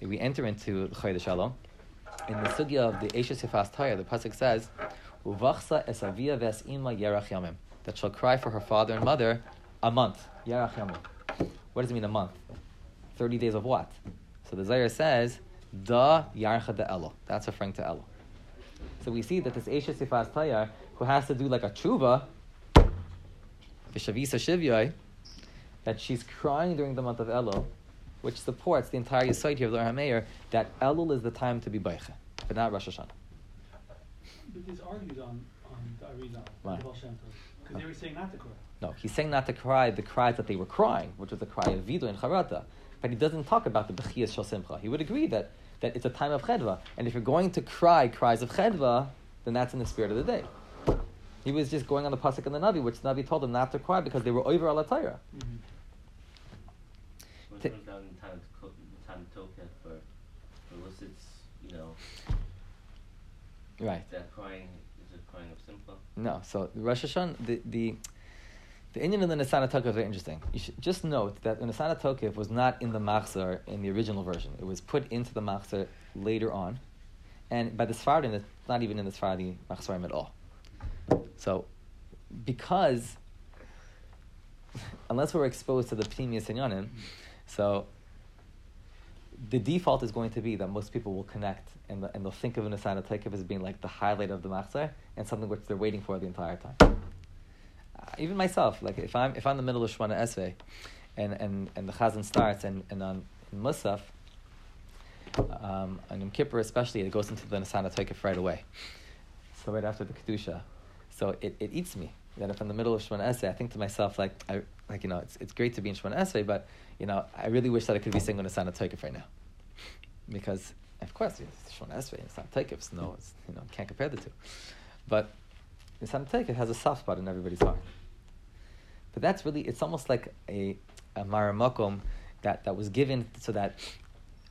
we enter into Chodesh Shalom, in the sugya of the Eshes Yefas Taya, the pasuk says, "Uvachsa es avia ves yerach yamim," that shall cry for her father and mother a month. Yerach yamim. What does it mean a month? Thirty days of what? So the Zohar says, "Da yarcha de elo." That's referring to elo. So we see that this Eshes Yefas Taya, who has to do like a tshuva, v'shavisa shivyai, that she's crying during the month of Elul, which supports the entire Yisoid here of the Hameir, that Elul is the time to be Beicha, but not Rosh Hashanah. But this argues on, on the Arizal, Why? the Baal Shem Tov. Because they were saying not to cry. No, he's saying not to cry the cries that they were crying, which was the cry of Vidu and Charata. But he doesn't talk about the Bechiyas Shal Simcha. He would agree that, that it's a time of Chedva. And if you're going to cry cries of Chedva, then that's in the spirit of the day. He was just going on the Pasuk in the Navi, which the Navi told him not to cry because they were over al Torah. Mm-hmm. When T- it comes down in time to co- time to toka for for elicits, you know, Right. that crying is a crying of simcha. No, so Rosh Hashanah, the the the inyan of the Nisana Tokef is very interesting. You should just note that the Nisana Tokef was not in the Machzor in the original version. It was put into the Machzor later on, and by the Sfardim, it's not even in the Sfardi Machzorim at all. So, because unless we're exposed to the Pneumius Sinyanim, so the default is going to be that most people will connect and, and they'll think of an Asana Takev as being like the highlight of the Machzor and something which they're waiting for the entire time. Uh, even myself, like if I'm if I'm in the middle of Shemoneh Esrei and, and, and the Chazan starts and, and on in Musaf, um, on Yom Kippur especially, it goes into the Asana Takev right away. So right after the Kedusha. So it, it eats me. That if I'm in the middle of Shemoneh Esrei, I think to myself, like, I, like you know, it's, it's great to be in Shemoneh Esrei, but, you know, I really wish that I could be singing Asana Takev right now. Because, of course, it's Esrei, it's not Takev, so no, it's, you know, can't compare the two. But Asana Takev has a soft spot in everybody's heart. But that's really, it's almost like a, a maramakom that, that was given so that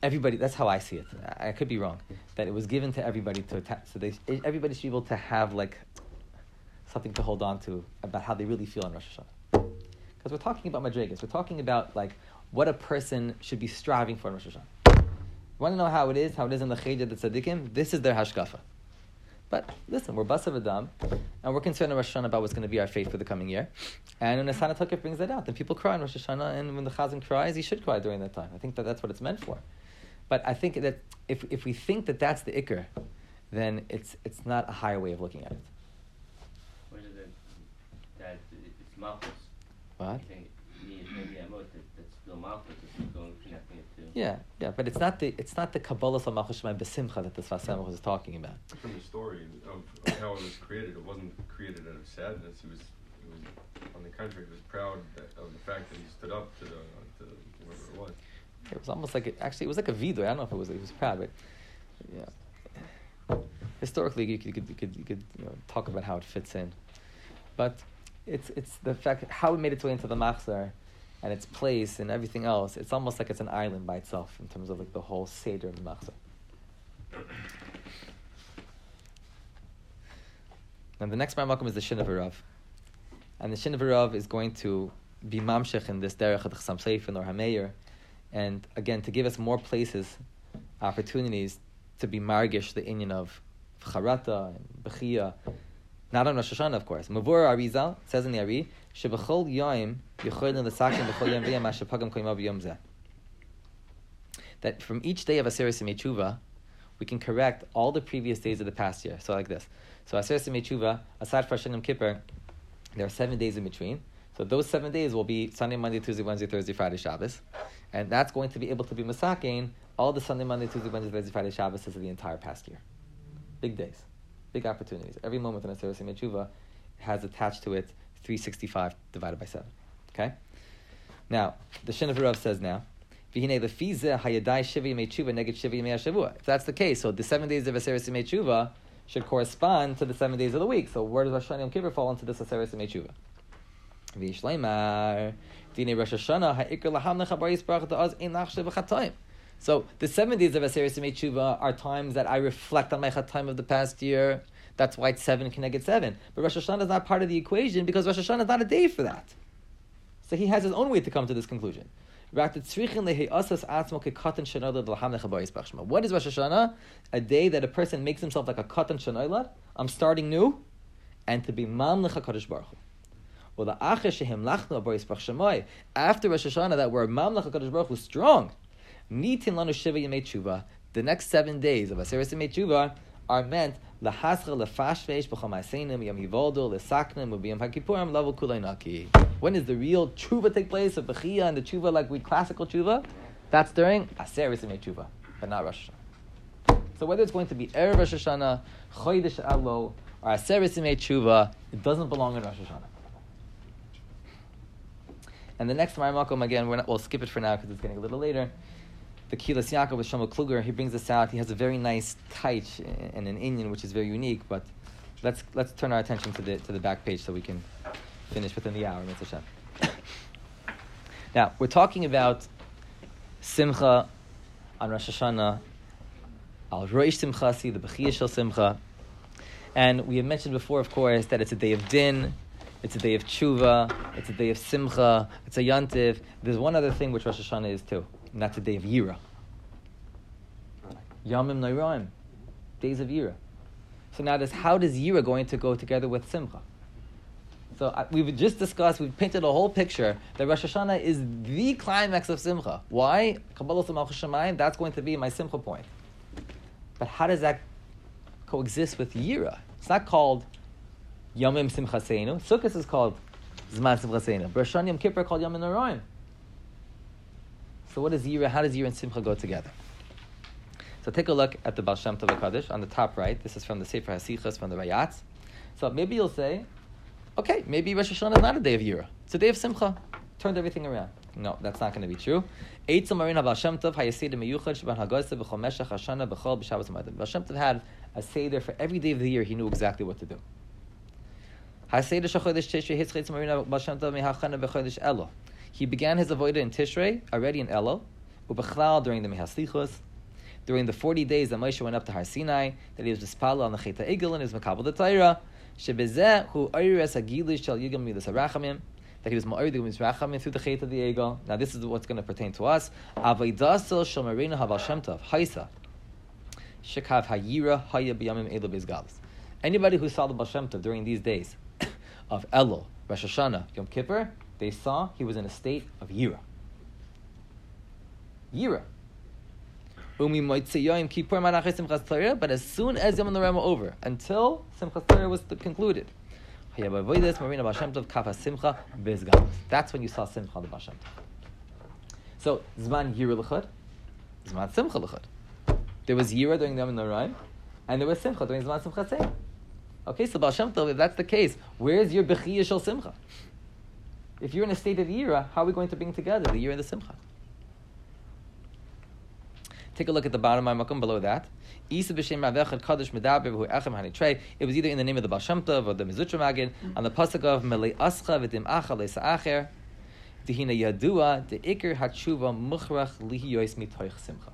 everybody, that's how I see it. I, could be wrong. That it was given to everybody to attach, so they, everybody should be able to have like something to hold on to about how they really feel on Rosh Hashanah. Because we're talking about madrigas. We're talking about like what a person should be striving for in Rosh Hashanah. Want to know how it is, how it is in the Chayda the Tzaddikim? This is their hashkafa. But listen, we're Basav Adam, and we're concerned in Rosh Hashanah about what's going to be our fate for the coming year. And when Asana Takif brings that out, then people cry in Rosh Hashanah, and when the Chazan cries, he should cry during that time. I think that that's what it's meant for. But I think that if, if we think that that's the ikr, then it's, it's not a higher way of looking at it. Where did it that it's malchus? What? I think me maybe wrote that that's still malchus. It's going connecting it to. Yeah, yeah, but it's not the it's not the Kabbalah Samach Shemayim Besimcha that the Sfas Samach is talking about. From the story of, of how it was created, it wasn't created out of sadness. It was, it was on the contrary, he was proud that, of the fact that he stood up to the to whoever it was. It was almost like it, actually it was like a vidur. I don't know if it was he was proud, but yeah. Historically, you could you could you could, you could you know, talk about how it fits in, but it's it's the fact how it made its way into the machzor, and its place and everything else. It's almost like it's an island by itself in terms of like the whole seder of machzor. And the next Marmakum is the Shin of Rav. And the Shin of Rav is going to be mamshech in this derech of Chassam Seifin or Hameir. And again, to give us more places, opportunities to be margish the inyan of charata and bechia, not on Rosh Hashanah, of course. Mavur Arizal says in the Ari, Shebechol Yoim Bechol Yom V'Yam Asher Pagam Koyim Yom Zeh. That from each day of Aseret Simei Tshuva, we can correct all the previous days of the past year. So like this. So Aseret Simei Tshuva, aside from Hashem Kippur, there are seven days in between. So those seven days will be Sunday, Monday, Tuesday, Wednesday, Thursday, Friday, Shabbos. And that's going to be able to be Masakein all the Sunday, Monday, Tuesday, Wednesday, Thursday, Friday, Shabbos of the entire past year. Big days. Big opportunities. Every moment in a Simei Tshuva has attached to it 365 divided by 7. Okay? Now, the Shin of Rav says now. If that's the case, so the seven days of Aseret Yemei Tshuva should correspond to the seven days of the week. So where does Rosh Hashanah Yom Kippur fall into this Aseret Yemei Tshuva? V'yishleimar Dine Rosh Hashanah ha'ikr laham necha bar yisbarach da'az ein lachshe v'chatayim. So the seven days of Aseret Yemei Tshuva are times that I reflect on my time of the past year. That's why it's seven connected seven. But Rosh Hashanah is not part of the equation because Rosh Hashanah is not a day for that. So he has his own way to come to this conclusion. What is Rosh Hashanah? A day that a person makes himself like a katan shanoilad. I'm starting new, and to be mamlech Hakadosh Baruch Hu. Well, the after Rosh Hashanah that we're mamlech Hakadosh Baruch Hu strong. Nitin lanu shiva yemei tshuva. The next seven days of Aseret Yemei Tshuva are meant lahascha lefashvesh b'chol ma'aseinim yom yivoldo lesaknim ubiyam hakipurim. When does the real tshuva take place of bechia and the tshuva like we classical tshuva? That's during Aseret Yemei Tshuva, but not Rosh Hashanah. So whether it's going to be Erev Rosh Hashanah, Chodesh Alo, or Aseret Yemei Tshuva, it doesn't belong in Rosh Hashanah. And the next Makom again, we're not, we'll skip it for now because it's getting a little later. The Kilas Yaakov with Shlomo Kluger, he brings this out. He has a very nice taich and an inyan which is very unique. But let's let's turn our attention to the to the back page so we can finish within the hour. Mitzvah. Now we're talking about Simcha on Rosh Hashanah, Al Roish Simchasi, the Bechiyah Shel Simcha, and we have mentioned before, of course, that it's a day of din. It's a day of tshuva. It's a day of simcha. It's a yantiv. There's one other thing which Rosh Hashanah is too, and that's a day of yira. Yamim Nairaim, days of yira. So now, this how does yira going to go together with simcha? So uh, we've just discussed, we've painted a whole picture that Rosh Hashanah is the climax of simcha. Why? Kabbalah Shemayim, that's going to be my simcha point. But how does that coexist with yira? It's not called Yomim Simchaseinu. Sukkot is called Zman Simchaseinu. Rosh Hashanah Yom Kippur called Yom Naraim. So what is Yira? How does Yira and Simcha go together? So take a look at the Baal Shem Tov HaKadosh on the top right. This is from the Sefer Hasichas from the Rayatz. So maybe you'll say, okay, maybe Rosh Hashanah is not a day of Yira. It's a day of Simcha. Turned everything around. No, that's not going to be true. Tov had a seder for every day of the year. He knew exactly what to do. He began his avodah in Tishrei, already in Elo, ubechlal during the Mehaslichos, during the 40 days that Moshe went up to Har Sinai, that he was dispala on the Cheta Egel and his Makabal the Torah, shebezeh hu oires hagilish shel yigam midas harachamim, that he was ma'orid the Mizrachamim through the Cheta the Egel. Now this is what's going to pertain to us. Avaydasel shel marina haval shem tov, haisa, shekav hayira haya b'yamim elu bezgalis. Anybody who saw the Baal Shem Tov during these days, of Elul, Rosh Hashanah, Yom Kippur, they saw he was in a state of Yira. Yira. But as soon as Yom Noram were over, until Simchas Torah was concluded, that's when you saw Simcha the Bashem. So Zman Yira L'chad, Zman Simcha L'chad. There was Yira during the Yom Noram, and there was Simcha during Zman Simcha. Okay, so Baal if that's the case, where's your Bechiyah Shel Simcha? If you're in a state of Yira, how are we going to bring together the Yira and the Simcha? Take a look at the bottom of my makom below that. It was either in the name of the Baal Shem Tov or the Mezritcher Maggid mm-hmm. on the pasuk of Melei Ascha v'dim Acha le'Sa'acher. Dihina Yadua the Iker Hatshuva Muchrach Lihiyois Mitoich Simcha.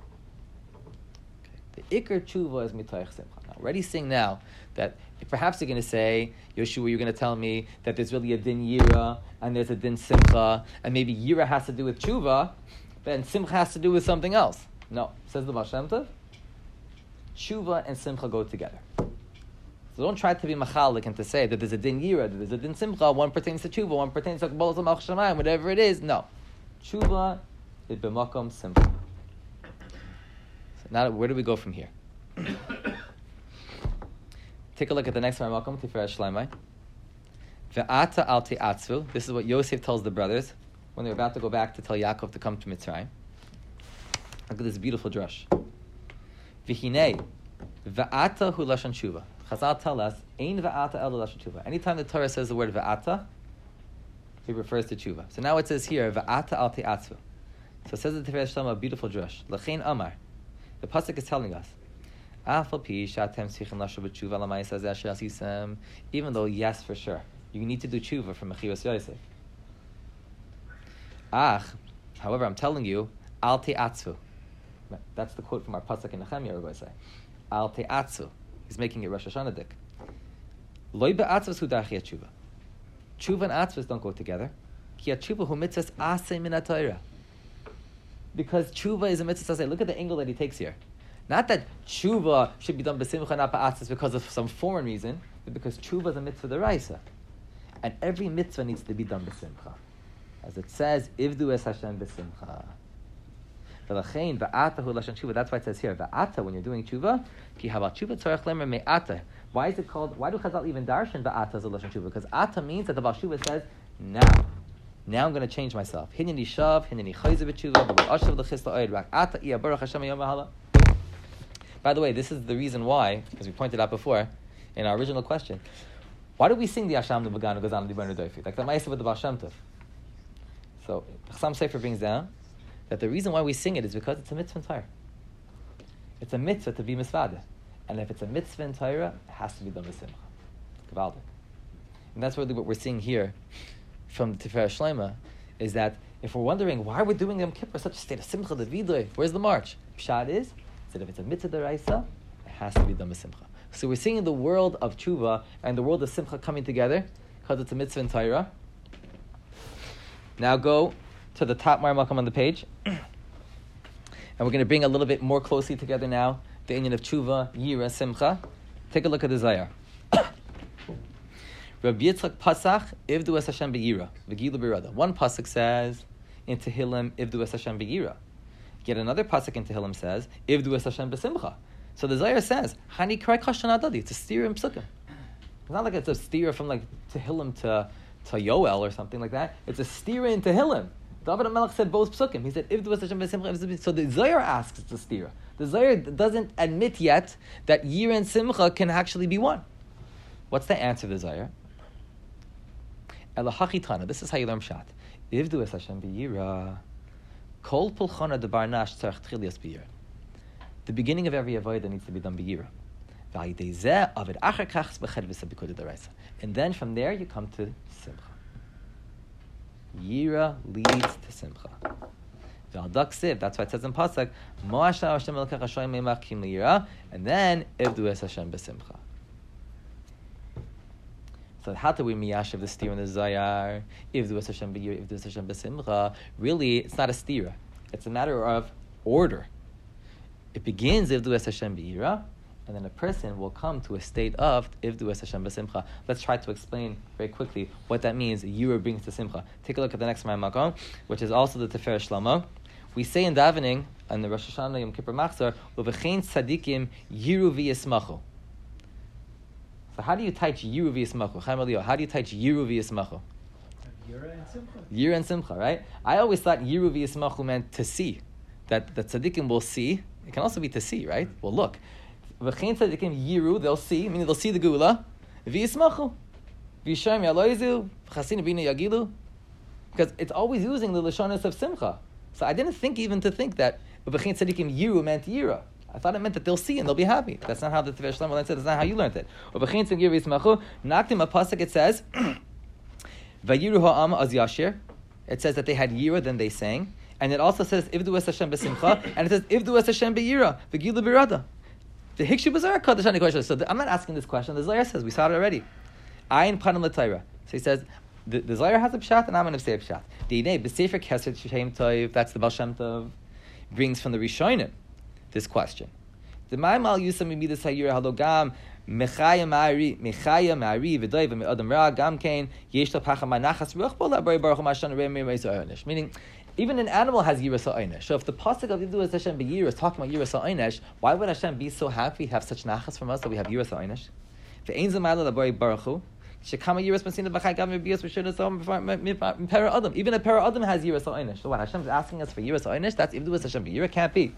The Iker Tshuva is Mitoich Simcha. Already seeing now that perhaps you're going to say, Yeshua, you're going to tell me that there's really a din yira and there's a din simcha, and maybe yira has to do with tshuva, then simcha has to do with something else. No, says the Baal tshuva and simcha go together. So don't try to be machalik and to say that there's a din yira, that there's a din simcha, one pertains to tshuva, one pertains to kabbalah shemayim, whatever it is. No, tshuva is b'makom simcha. So now, where do we go from here? Take a look at the next one. Welcome to Tiferes Shlomo. Ve'ata al te'atzvu. This is what Yosef tells the brothers when they're about to go back to tell Yaakov to come to Mitzrayim. Look at this beautiful drush. V'hinei ve'ata hu lashon tshuva. Chazal tell us, ein ve'ata el lashon tshuva. Anytime the Torah says the word ve'ata, it refers to tshuva. So now it says here, ve'ata al te'atzvu. So it says the Tiferes Shlomo, a beautiful drush. L'chein amar. The pasuk is telling us, even though, yes, for sure, you need to do tshuva from Mechiras Yosef. Ach, however, I'm telling you, al te'atzu. That's the quote from our pasuk in Nehemiah, to say. Al te'atzu. He's making it Rosh Hashanah dik. Loi be'atzvus hu tshuva. Tshuva and atzvus don't go together. Ki tshuva hu mitzvahs asay min Because tshuva is a mitzvah. Say, look at the angle that he takes here. Not that tshuva should be done b'simcha not ba'atzis because of some foreign reason, but because tshuva is a mitzvah deraisa, and every mitzvah needs to be done b'simcha, as it says, "Ivdu es Hashem b'simcha." That's why it says here va'ata when you're doing tshuva. Ki haval tshuva tzorach lemer me'ata. Why is it called? Why do Chazal even darshan va'ata as a lashon tshuva? Because ata means that the Baal says now. Now I'm going to change myself. Hineni shav, hineni chayze b'tshuva, v'ashav l'chis la'oid rak ata iya baruch Hashem yom. By the way, this is the reason why, as we pointed out before, in our original question, why do we sing the Asham the Vaganu Gazan Dibanu Doifi? Like the Ma'aseh with the Baal Tov. So, Chassam Sofer brings down that the reason why we sing it is because it's a mitzvah in Torah. It's a mitzvah to be misvada. And if it's a mitzvah in Torah, it has to be done with simcha. Gavaldik. And that's really what we're seeing here from the Tiferes Shlomo, is that if we're wondering why we're doing Yom Kippur such a state of simcha, the vidrei, where's the march? Pshat is if it's a mitzvah deraisa, it has to be done with simcha. So we're seeing the world of tshuva and the world of simcha coming together because it's a mitzvah in Torah. Now go to the top marmakam on the page, and we're going to bring a little bit more closely together now the union of tshuva, yira, simcha. Take a look at the Zohar. Rabbi Yitzchak Pasach, Ivdu es Hashem be'yira, v'gilu b'rada. One pasuk says in Tehillim, Ivdu es Hashem be'yira. Yet another pasuk in Tehillim says, Ivdu es Hashem be'simcha. So the Zohar says, Hani krai kashan adadi. It's a steer in psukim. It's not like it's a steer from like Tehillim to, to Yoel or something like that. It's a steer in Tehillim. David HaMelech said both psukim. He said, Ivdu es Hashem be'simcha. So the Zohar asks the steer. The Zohar doesn't admit yet that Yir and Simcha can actually be one. What's the answer the Zohar? Elahachitana. This is how you learn Pshat. Ivdu es Hashem b'yira. Kol pulchana de barnash tchilias b'yira. The beginning of every avodah needs to be done b'yira. And then from there you come to simcha. Yira leads to simcha. That's why it says in pasuk, and then ivdu es Hashem b'simcha. So how do we miyashiv the stira and the Zohar? If the Hashem b'yir, if the Hashem b'simcha, really it's not a stira. It's a matter of order. It begins if the Hashem b'yira, and then a person will come to a state of if the Hashem b'simcha. Let's try to explain very quickly what that means. Yira brings to simcha. Take a look at the next Makom, which is also the Tiferes Shlomo. We say in davening and the Rosh Hashanah Yom Kippur Machzor, "Uvechein tzadikim yiru v'yismachu." So how do you teach Yiru v'yismachu? Chaim Elio, how do you teach Yiru v'yismachu? Yira and Simcha. Yira and Simcha, right? I always thought Yiru v'yismachu meant to see. That the tzaddikim will see. It can also be to see, right? Well, look. V'chein tzaddikim Yiru, they'll see, meaning they'll see the gula. V'yismachu. V'yishem yaloizu. V'chasin b'ina yagilu. Because it's always using the Lashonis of Simcha. So I didn't think even to think that V'chein tzaddikim Yiru meant Yira. I thought it meant that they'll see and they'll be happy. That's not how the Tiferes Shlomo said. That's not how you learned it. Naktim a pasuk. It says, "Vayiru ha'am az yashir." It says that they had yira, then they sang, and it also says "Ivdu es Hashem b'simcha," and it says "Ivdu es Hashem b'yira v'gilu b'rada." The hikshu kadosh ani kodesh. So the, I'm not asking this question. The Zohar says we saw it already. Ayin panim l'tayra. So he says the, the Zohar has a pshat, and I'm going to say a pshat. The inay b'sefer keser shem toiv. That's the Baal Shem Tov brings from the Rishonim this question. The Meaning, even an animal has Yirasa Einesh. So if the pasuk of Yidu Hashem B'Yir is talking about Yirasa Einesh, why would Hashem be so happy have such nachas from us that we have Yirasa Einesh? Ve'ein Zamayla Labari Baruch Shekama Yiras Masina B'Chai Gam Yibias V'Shir Nisam Para Adam. Even a Para Adam has Yirasa Einesh. So what is asking us for Yirasa Einesh, that's Yidu Hashem B'Yir. It can't be.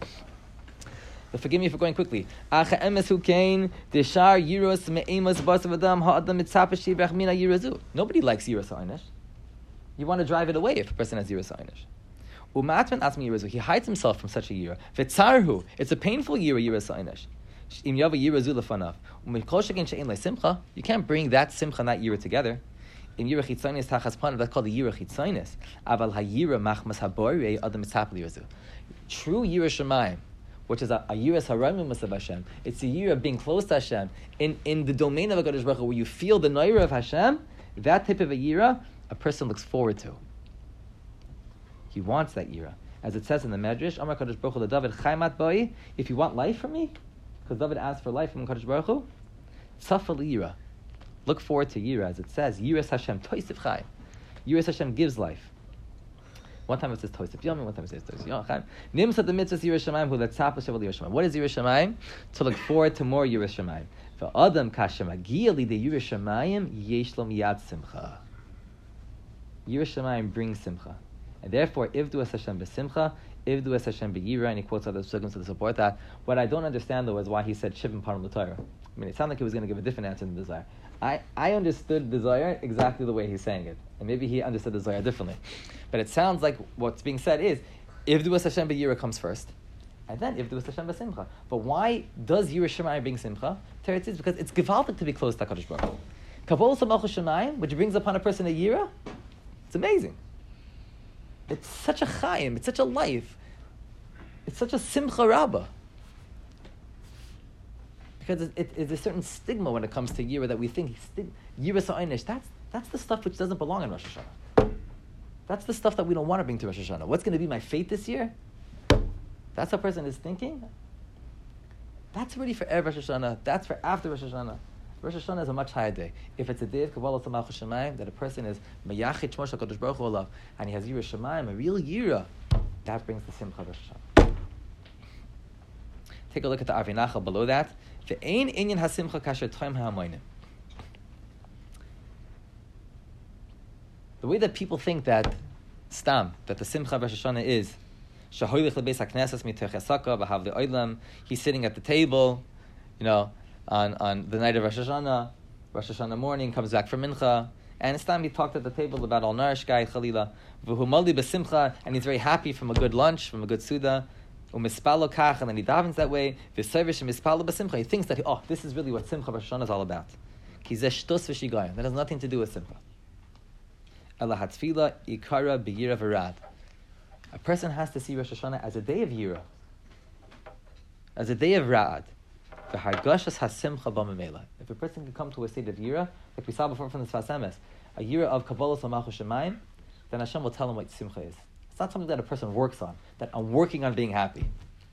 But forgive me for going quickly. Nobody likes yiras ha'inish. You want to drive it away if a person has yiras ha'inish. Umatman asks me He hides himself from such a yira. V'tzarhu. It's a painful yira yiras yirazu le'simcha. You can't bring that simcha and that yira together. Im yira chitzainis. That's called the yira chitzainis. Yirazu. True yira shemayim which is a, a as haramimus of Hashem. It's a year of being close to Hashem. In, in the domain of a Baruch Hu, where you feel the naira of Hashem, that type of a yira, a person looks forward to. He wants that yira. As it says in the Medrash, Amar Kadosh Baruch Hu David Chaimat Boi, if you want life from me, because David asked for life from Kadosh Baruch Hu, Tzafa yira. Look forward to yira, as it says, Yiras Hashem Toisiv Chai. Yiras Hashem gives life. One time it says Toisiv Yom, one time it says Toisiv Yom. Nimsa the mitzvah Yiras Shemaim, who let Tzapa Shevel Yiras Shemaim. What is Yiras Shemaim? To look forward to more Yiras Shemaim. For Adam Kashem li Yiras Shemaim, Yeshlom Yad Simcha. Yiras Shemaim brings Simcha. And therefore, Ivdu Es Hashem B'Simcha, Ivdu Es Hashem B'Yira, and he quotes other sugams to support that. What I don't understand, though, is why he said Shivim Param L'Torah. I mean, it sounded like he was going to give a different answer than the desire. I, I understood the Zohar exactly the way he's saying it. And maybe he understood the Zohar differently. But it sounds like what's being said is, Ivdu Es Hashem B'Yira comes first. And then Ivdu Es Hashem B'Simcha. But why does Yira Shemayim bring Simcha? Teretz is because it's gewaltig to be close to HaKadosh Baruch Hu. Kabbalah Shemayim, which brings upon a person a Yira, it's amazing. It's such a chayim. It's such a life. It's such a simcha rabbah. Because it, it, it's a certain stigma when it comes to Yira that we think Yira Sa'inish, that's, that's the stuff which doesn't belong in Rosh Hashanah. That's the stuff that we don't want to bring to Rosh Hashanah. What's going to be my fate this year? That's how a person is thinking. That's already for Erev Rosh Hashanah. That's for after Rosh Hashanah. Rosh Hashanah is a much higher day. If it's a day of Kabbalah to Malchus Shemayim, that a person is Mayachit Shmosh HaKadosh Baruch Hu and he has Yira Shemayim, a real Yira, that brings the Simcha Rosh Hashanah. Take a look at the Avinachal below that. Inyan HaSimcha Kasher Toim HaAmoinim. The way that people think that Stam, that the Simcha of Rosh Hashanah is Shahoylich Lebeis HaKnesses the he's sitting at the table, you know, on, on the night of Rosh Hashanah, Rosh Hashanah morning, comes back from Mincha, and it's time he talked at the table about Al Narish guy, Chalila, V'humali b'simcha, and he's very happy from a good lunch, from a good Suda, and then he davens that way, he thinks that, oh, this is really what Simcha Rosh Hashanah is all about. That has nothing to do with Simcha. A person has to see Rosh Hashanah as a day of Yira, as a day of b'mamela. If a person can come to a state of yira, like we saw before from the Sfas a yira of kabbalah malchus shemayim, then Hashem will tell him what simcha is. It's not something that a person works on. That I'm working on being happy.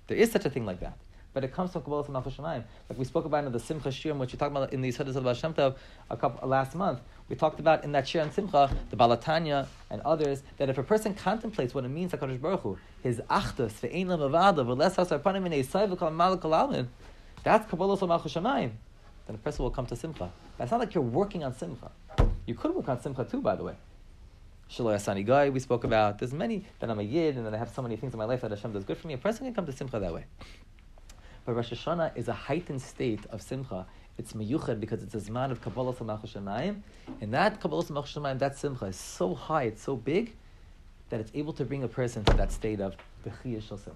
There is such a thing like that. But it comes from Kabbalah Malchus Shemayim. Like we spoke about in the Simcha Shirim, which we talked about in the Yisrael of Hashem Tov a couple, last month. We talked about in that Shir and Simcha, the Balatanya and others, that if a person contemplates what it means, HaKadosh Baruch Hu, his achdus, ve'ein lamavada, v'les hasar panim in eisai v'kal malak alamin, that's Kabbalah Malchus Shemayim. Then a person will come to Simcha. That's not like you're working on Simcha. You could work on Simcha too, by the way. Shalom Asani Guy, we spoke about. There's many that I'm a Yid and that I have so many things in my life that Hashem does good for me. A person can come to Simcha that way. But Rosh Hashanah is a heightened state of Simcha. It's meyuched because it's a zman of Kabbalah Malchus Shemayim. And that Kabbalah Malchus Shemayim, that Simcha, is so high, it's so big, that it's able to bring a person to that state of Bechiyah Simcha.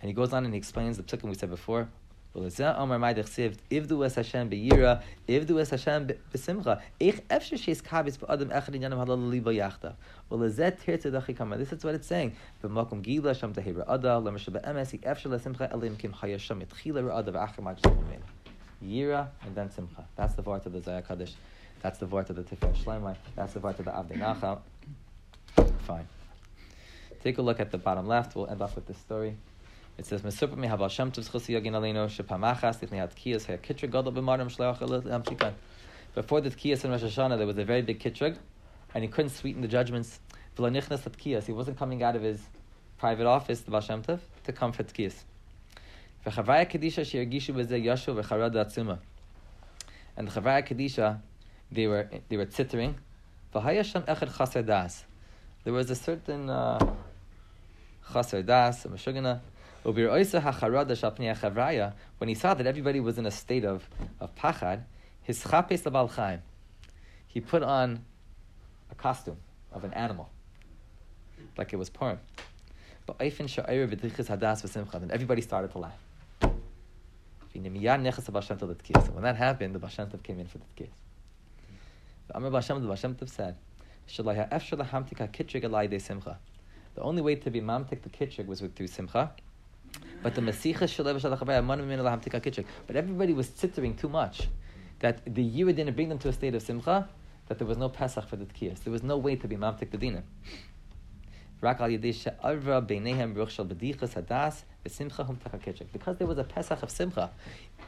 And he goes on and he explains the psukim we said before. Ivdu es Hashem beyira, es Hashem sheis kabis b'adam echad halal kama. This is what it's saying. Gila efsher l'simcha elim kim Yira and then simcha. That's the vart of the Zayah Kaddish. That's the vart of the Tiferes Shlomo. That's the vart of the Avdei Nachal. Fine. Take a look at the bottom left. We'll end off with this story. It says, "Mesupah mi haval shem tov yagin shepamachas tifnei had tkiyas hay kitrug gadol b'marim shleach amchikan." Before the tkiyas in Rosh Hashanah, there was a very big kitrug, and he couldn't sweeten the judgments. V'lanichnas tkiyas, he wasn't coming out of his private office, the Baal Shem Tov, to come for tkiyas. V'chavaya kedisha sheirgishu b'zeh yashu v'charad atzuma. And the chavaya kedisha, they were they were tittering. V'hayasham echad chaser das. There was a certain uh, chaser das, a meshugana when he saw that everybody was in a state of, of pachad, his chapes labal he put on a costume of an animal, like it was Purim. But and everybody started to laugh. when that happened, the Baal Shem Tov came in for the tkis. The Amr the Baal Shem Tov said, the only way to be mamtik the kitchig was through simcha. But the But everybody was tittering too much. That the year didn't bring them to a state of simcha. that there was no Pesach for the Tkiyas. There was no way to be Mamtik tachaketchek. Because there was a Pesach of Simcha.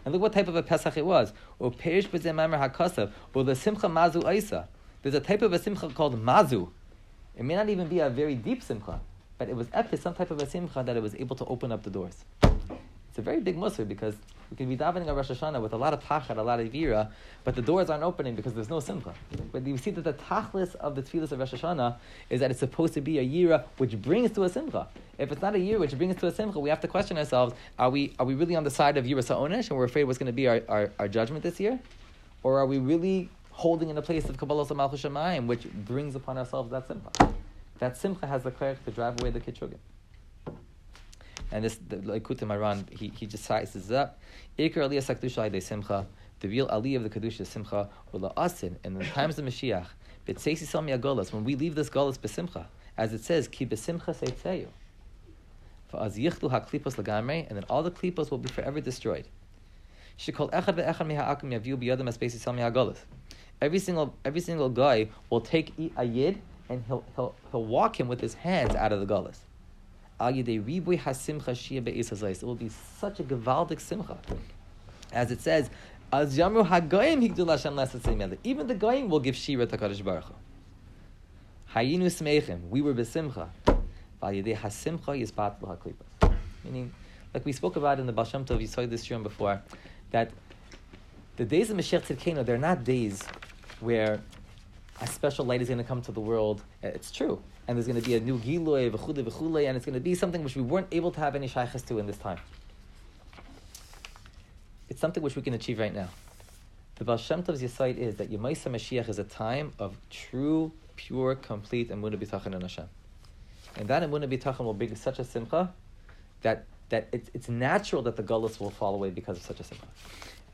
And look what type of a Pesach it was. Or. Or the Simcha mazu aisa. There's a type of a Simcha called mazu. It may not even be a very deep Simcha. But it was epis, some type of a Simcha that it was able to open up the doors. It's a very big musr because we can be davening a Rosh Hashanah with a lot of pachad, a lot of vira, but the doors aren't opening because there's no simcha. But you see that the tachlis of the tefillas of Rosh Hashanah is that it's supposed to be a yira which brings to a simcha. If it's not a yira which brings to a simcha, we have to question ourselves: Are we are we really on the side of yira sa'onesh and we're afraid what's going to be our, our, our judgment this year, or are we really holding in a place of Kabbalah Malchus Shemayim, which brings upon ourselves that simcha? That simcha has the cleric to drive away the kitrugim. And this, the Likutei Moharan, he, he just sizes up. Ikar aliyah sakdusha de simcha. The real aliyah of the kedusha simcha. Ula asin. And in the times of Mashiach, b'tseisi sami agolas. When we leave this golas besimcha, as it says, ki besimcha seitzeyu. Fa'az yichlu haklipos lagamre, and then all the klipos will be forever destroyed. Shekol echad ve'echad miha'akim yaviu biyadam aspesi sami agolas. Every single every single guy will take a yid and he'll, he'll, he'll walk him with his hands out of the gullus. It will be such a gewaldic simcha. As it says, Even the Goyim will give Shira to Kadosh Baruch Hu. Hayinu Smeichem, we were besimcha. Meaning, like we spoke about in the Baal Shem Tov, saw this year before, that the days of Mashiach Tzidkenu, they're not days where a special light is going to come to the world. Eh, it's true. And there's going to be a new Giloy, v'chule, v'chule, and it's going to be something which we weren't able to have any shaykhs to in this time. It's something which we can achieve right now. The Baal Shem Tov's Yisait is that Yemaisa Mashiach is a time of true, pure, complete Emunah B'tachan in Hashem. And that Emunah B'tachan will bring such a simcha that, that it's, it's natural that the gullus will fall away because of such a simcha.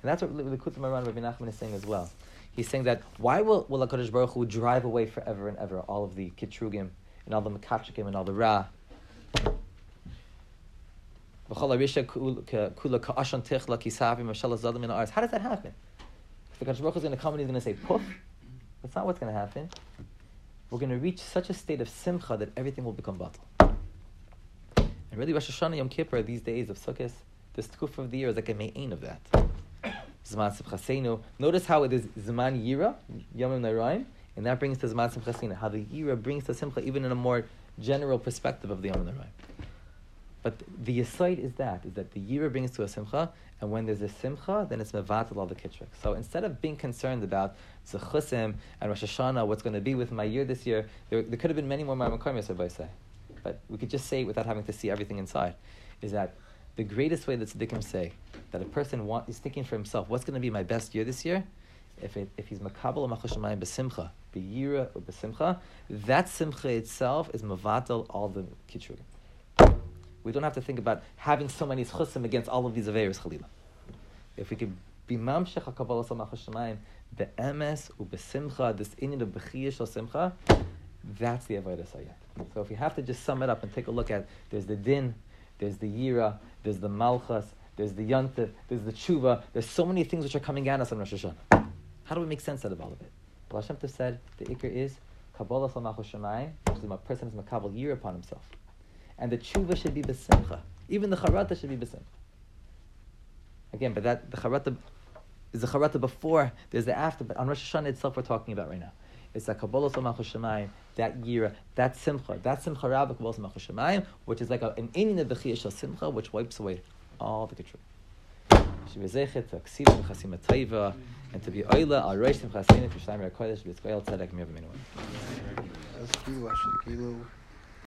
And that's what the Likutei Moharan Rabbi Nachman is saying as well. He's saying that why will, will HaKadosh Baruch Hu drive away forever and ever all of the Kitrugim and all the Mekachikim and all the Ra? How does that happen? The Kadosh Baruch Hu is going to come and he's going to say, poof. That's not what's going to happen. We're going to reach such a state of simcha that everything will become batal. And really, Rosh Hashanah, Yom Kippur, these days of Sukkot, this tukuf of the year is like a main of that. Zman Simchasenu. Notice how it is Zman Yira, Yomim Naraim, and that brings to Zman Simchasenu. How the Yira brings to Simcha even in a more general perspective of the Yomim Naraim. But the Yisoid is that, is that the Yira brings to a Simcha, and when there's a Simcha, then it's Mevatel all the Kitrik. So instead of being concerned about Zechusim and Rosh Hashanah, what's going to be with my year this year, there, there could have been many more Ma'amakom Yisrael say. But we could just say it without having to see everything inside, is that the greatest way that tzaddikim say that a person want, is thinking for himself, what's going to be my best year this year? If, it, if he's makabel or machashamayim besimcha, beyira or besimcha, that simcha itself is mavatal all the kitrugim. We don't have to think about having so many chusim against all of these averis chalila. If we could be mamshech hakabbalah sal machashamayim be'emes u'besimcha, this inyan of bechiyish simcha, that's the avodah sayyid. So if you have to just sum it up and take a look at, there's the din, there's the yira, there's the malchus, there's the yantif, there's the tshuva. There's so many things which are coming at us on Rosh Hashanah. How do we make sense out of all of it? Baal Shem Tov said the ikr is kabbalah salmachos shemayim, which is a person is makabel year upon himself, and the tshuva should be besimcha. Even the charata should be besimcha. Again, but that the charata is the charata before. There's the after, but on Rosh Hashanah itself, we're talking about right now. It's that kabbalah shemayim, that yira, that simcha, that simcha rabba kabbalah shemayim, which is like a, an inyan of the simcha, which wipes away all the to aksiv v'chasim atayva and to be oila reish simchasinu to shleim kodesh v'tzkoyel tzedek miyav minuah.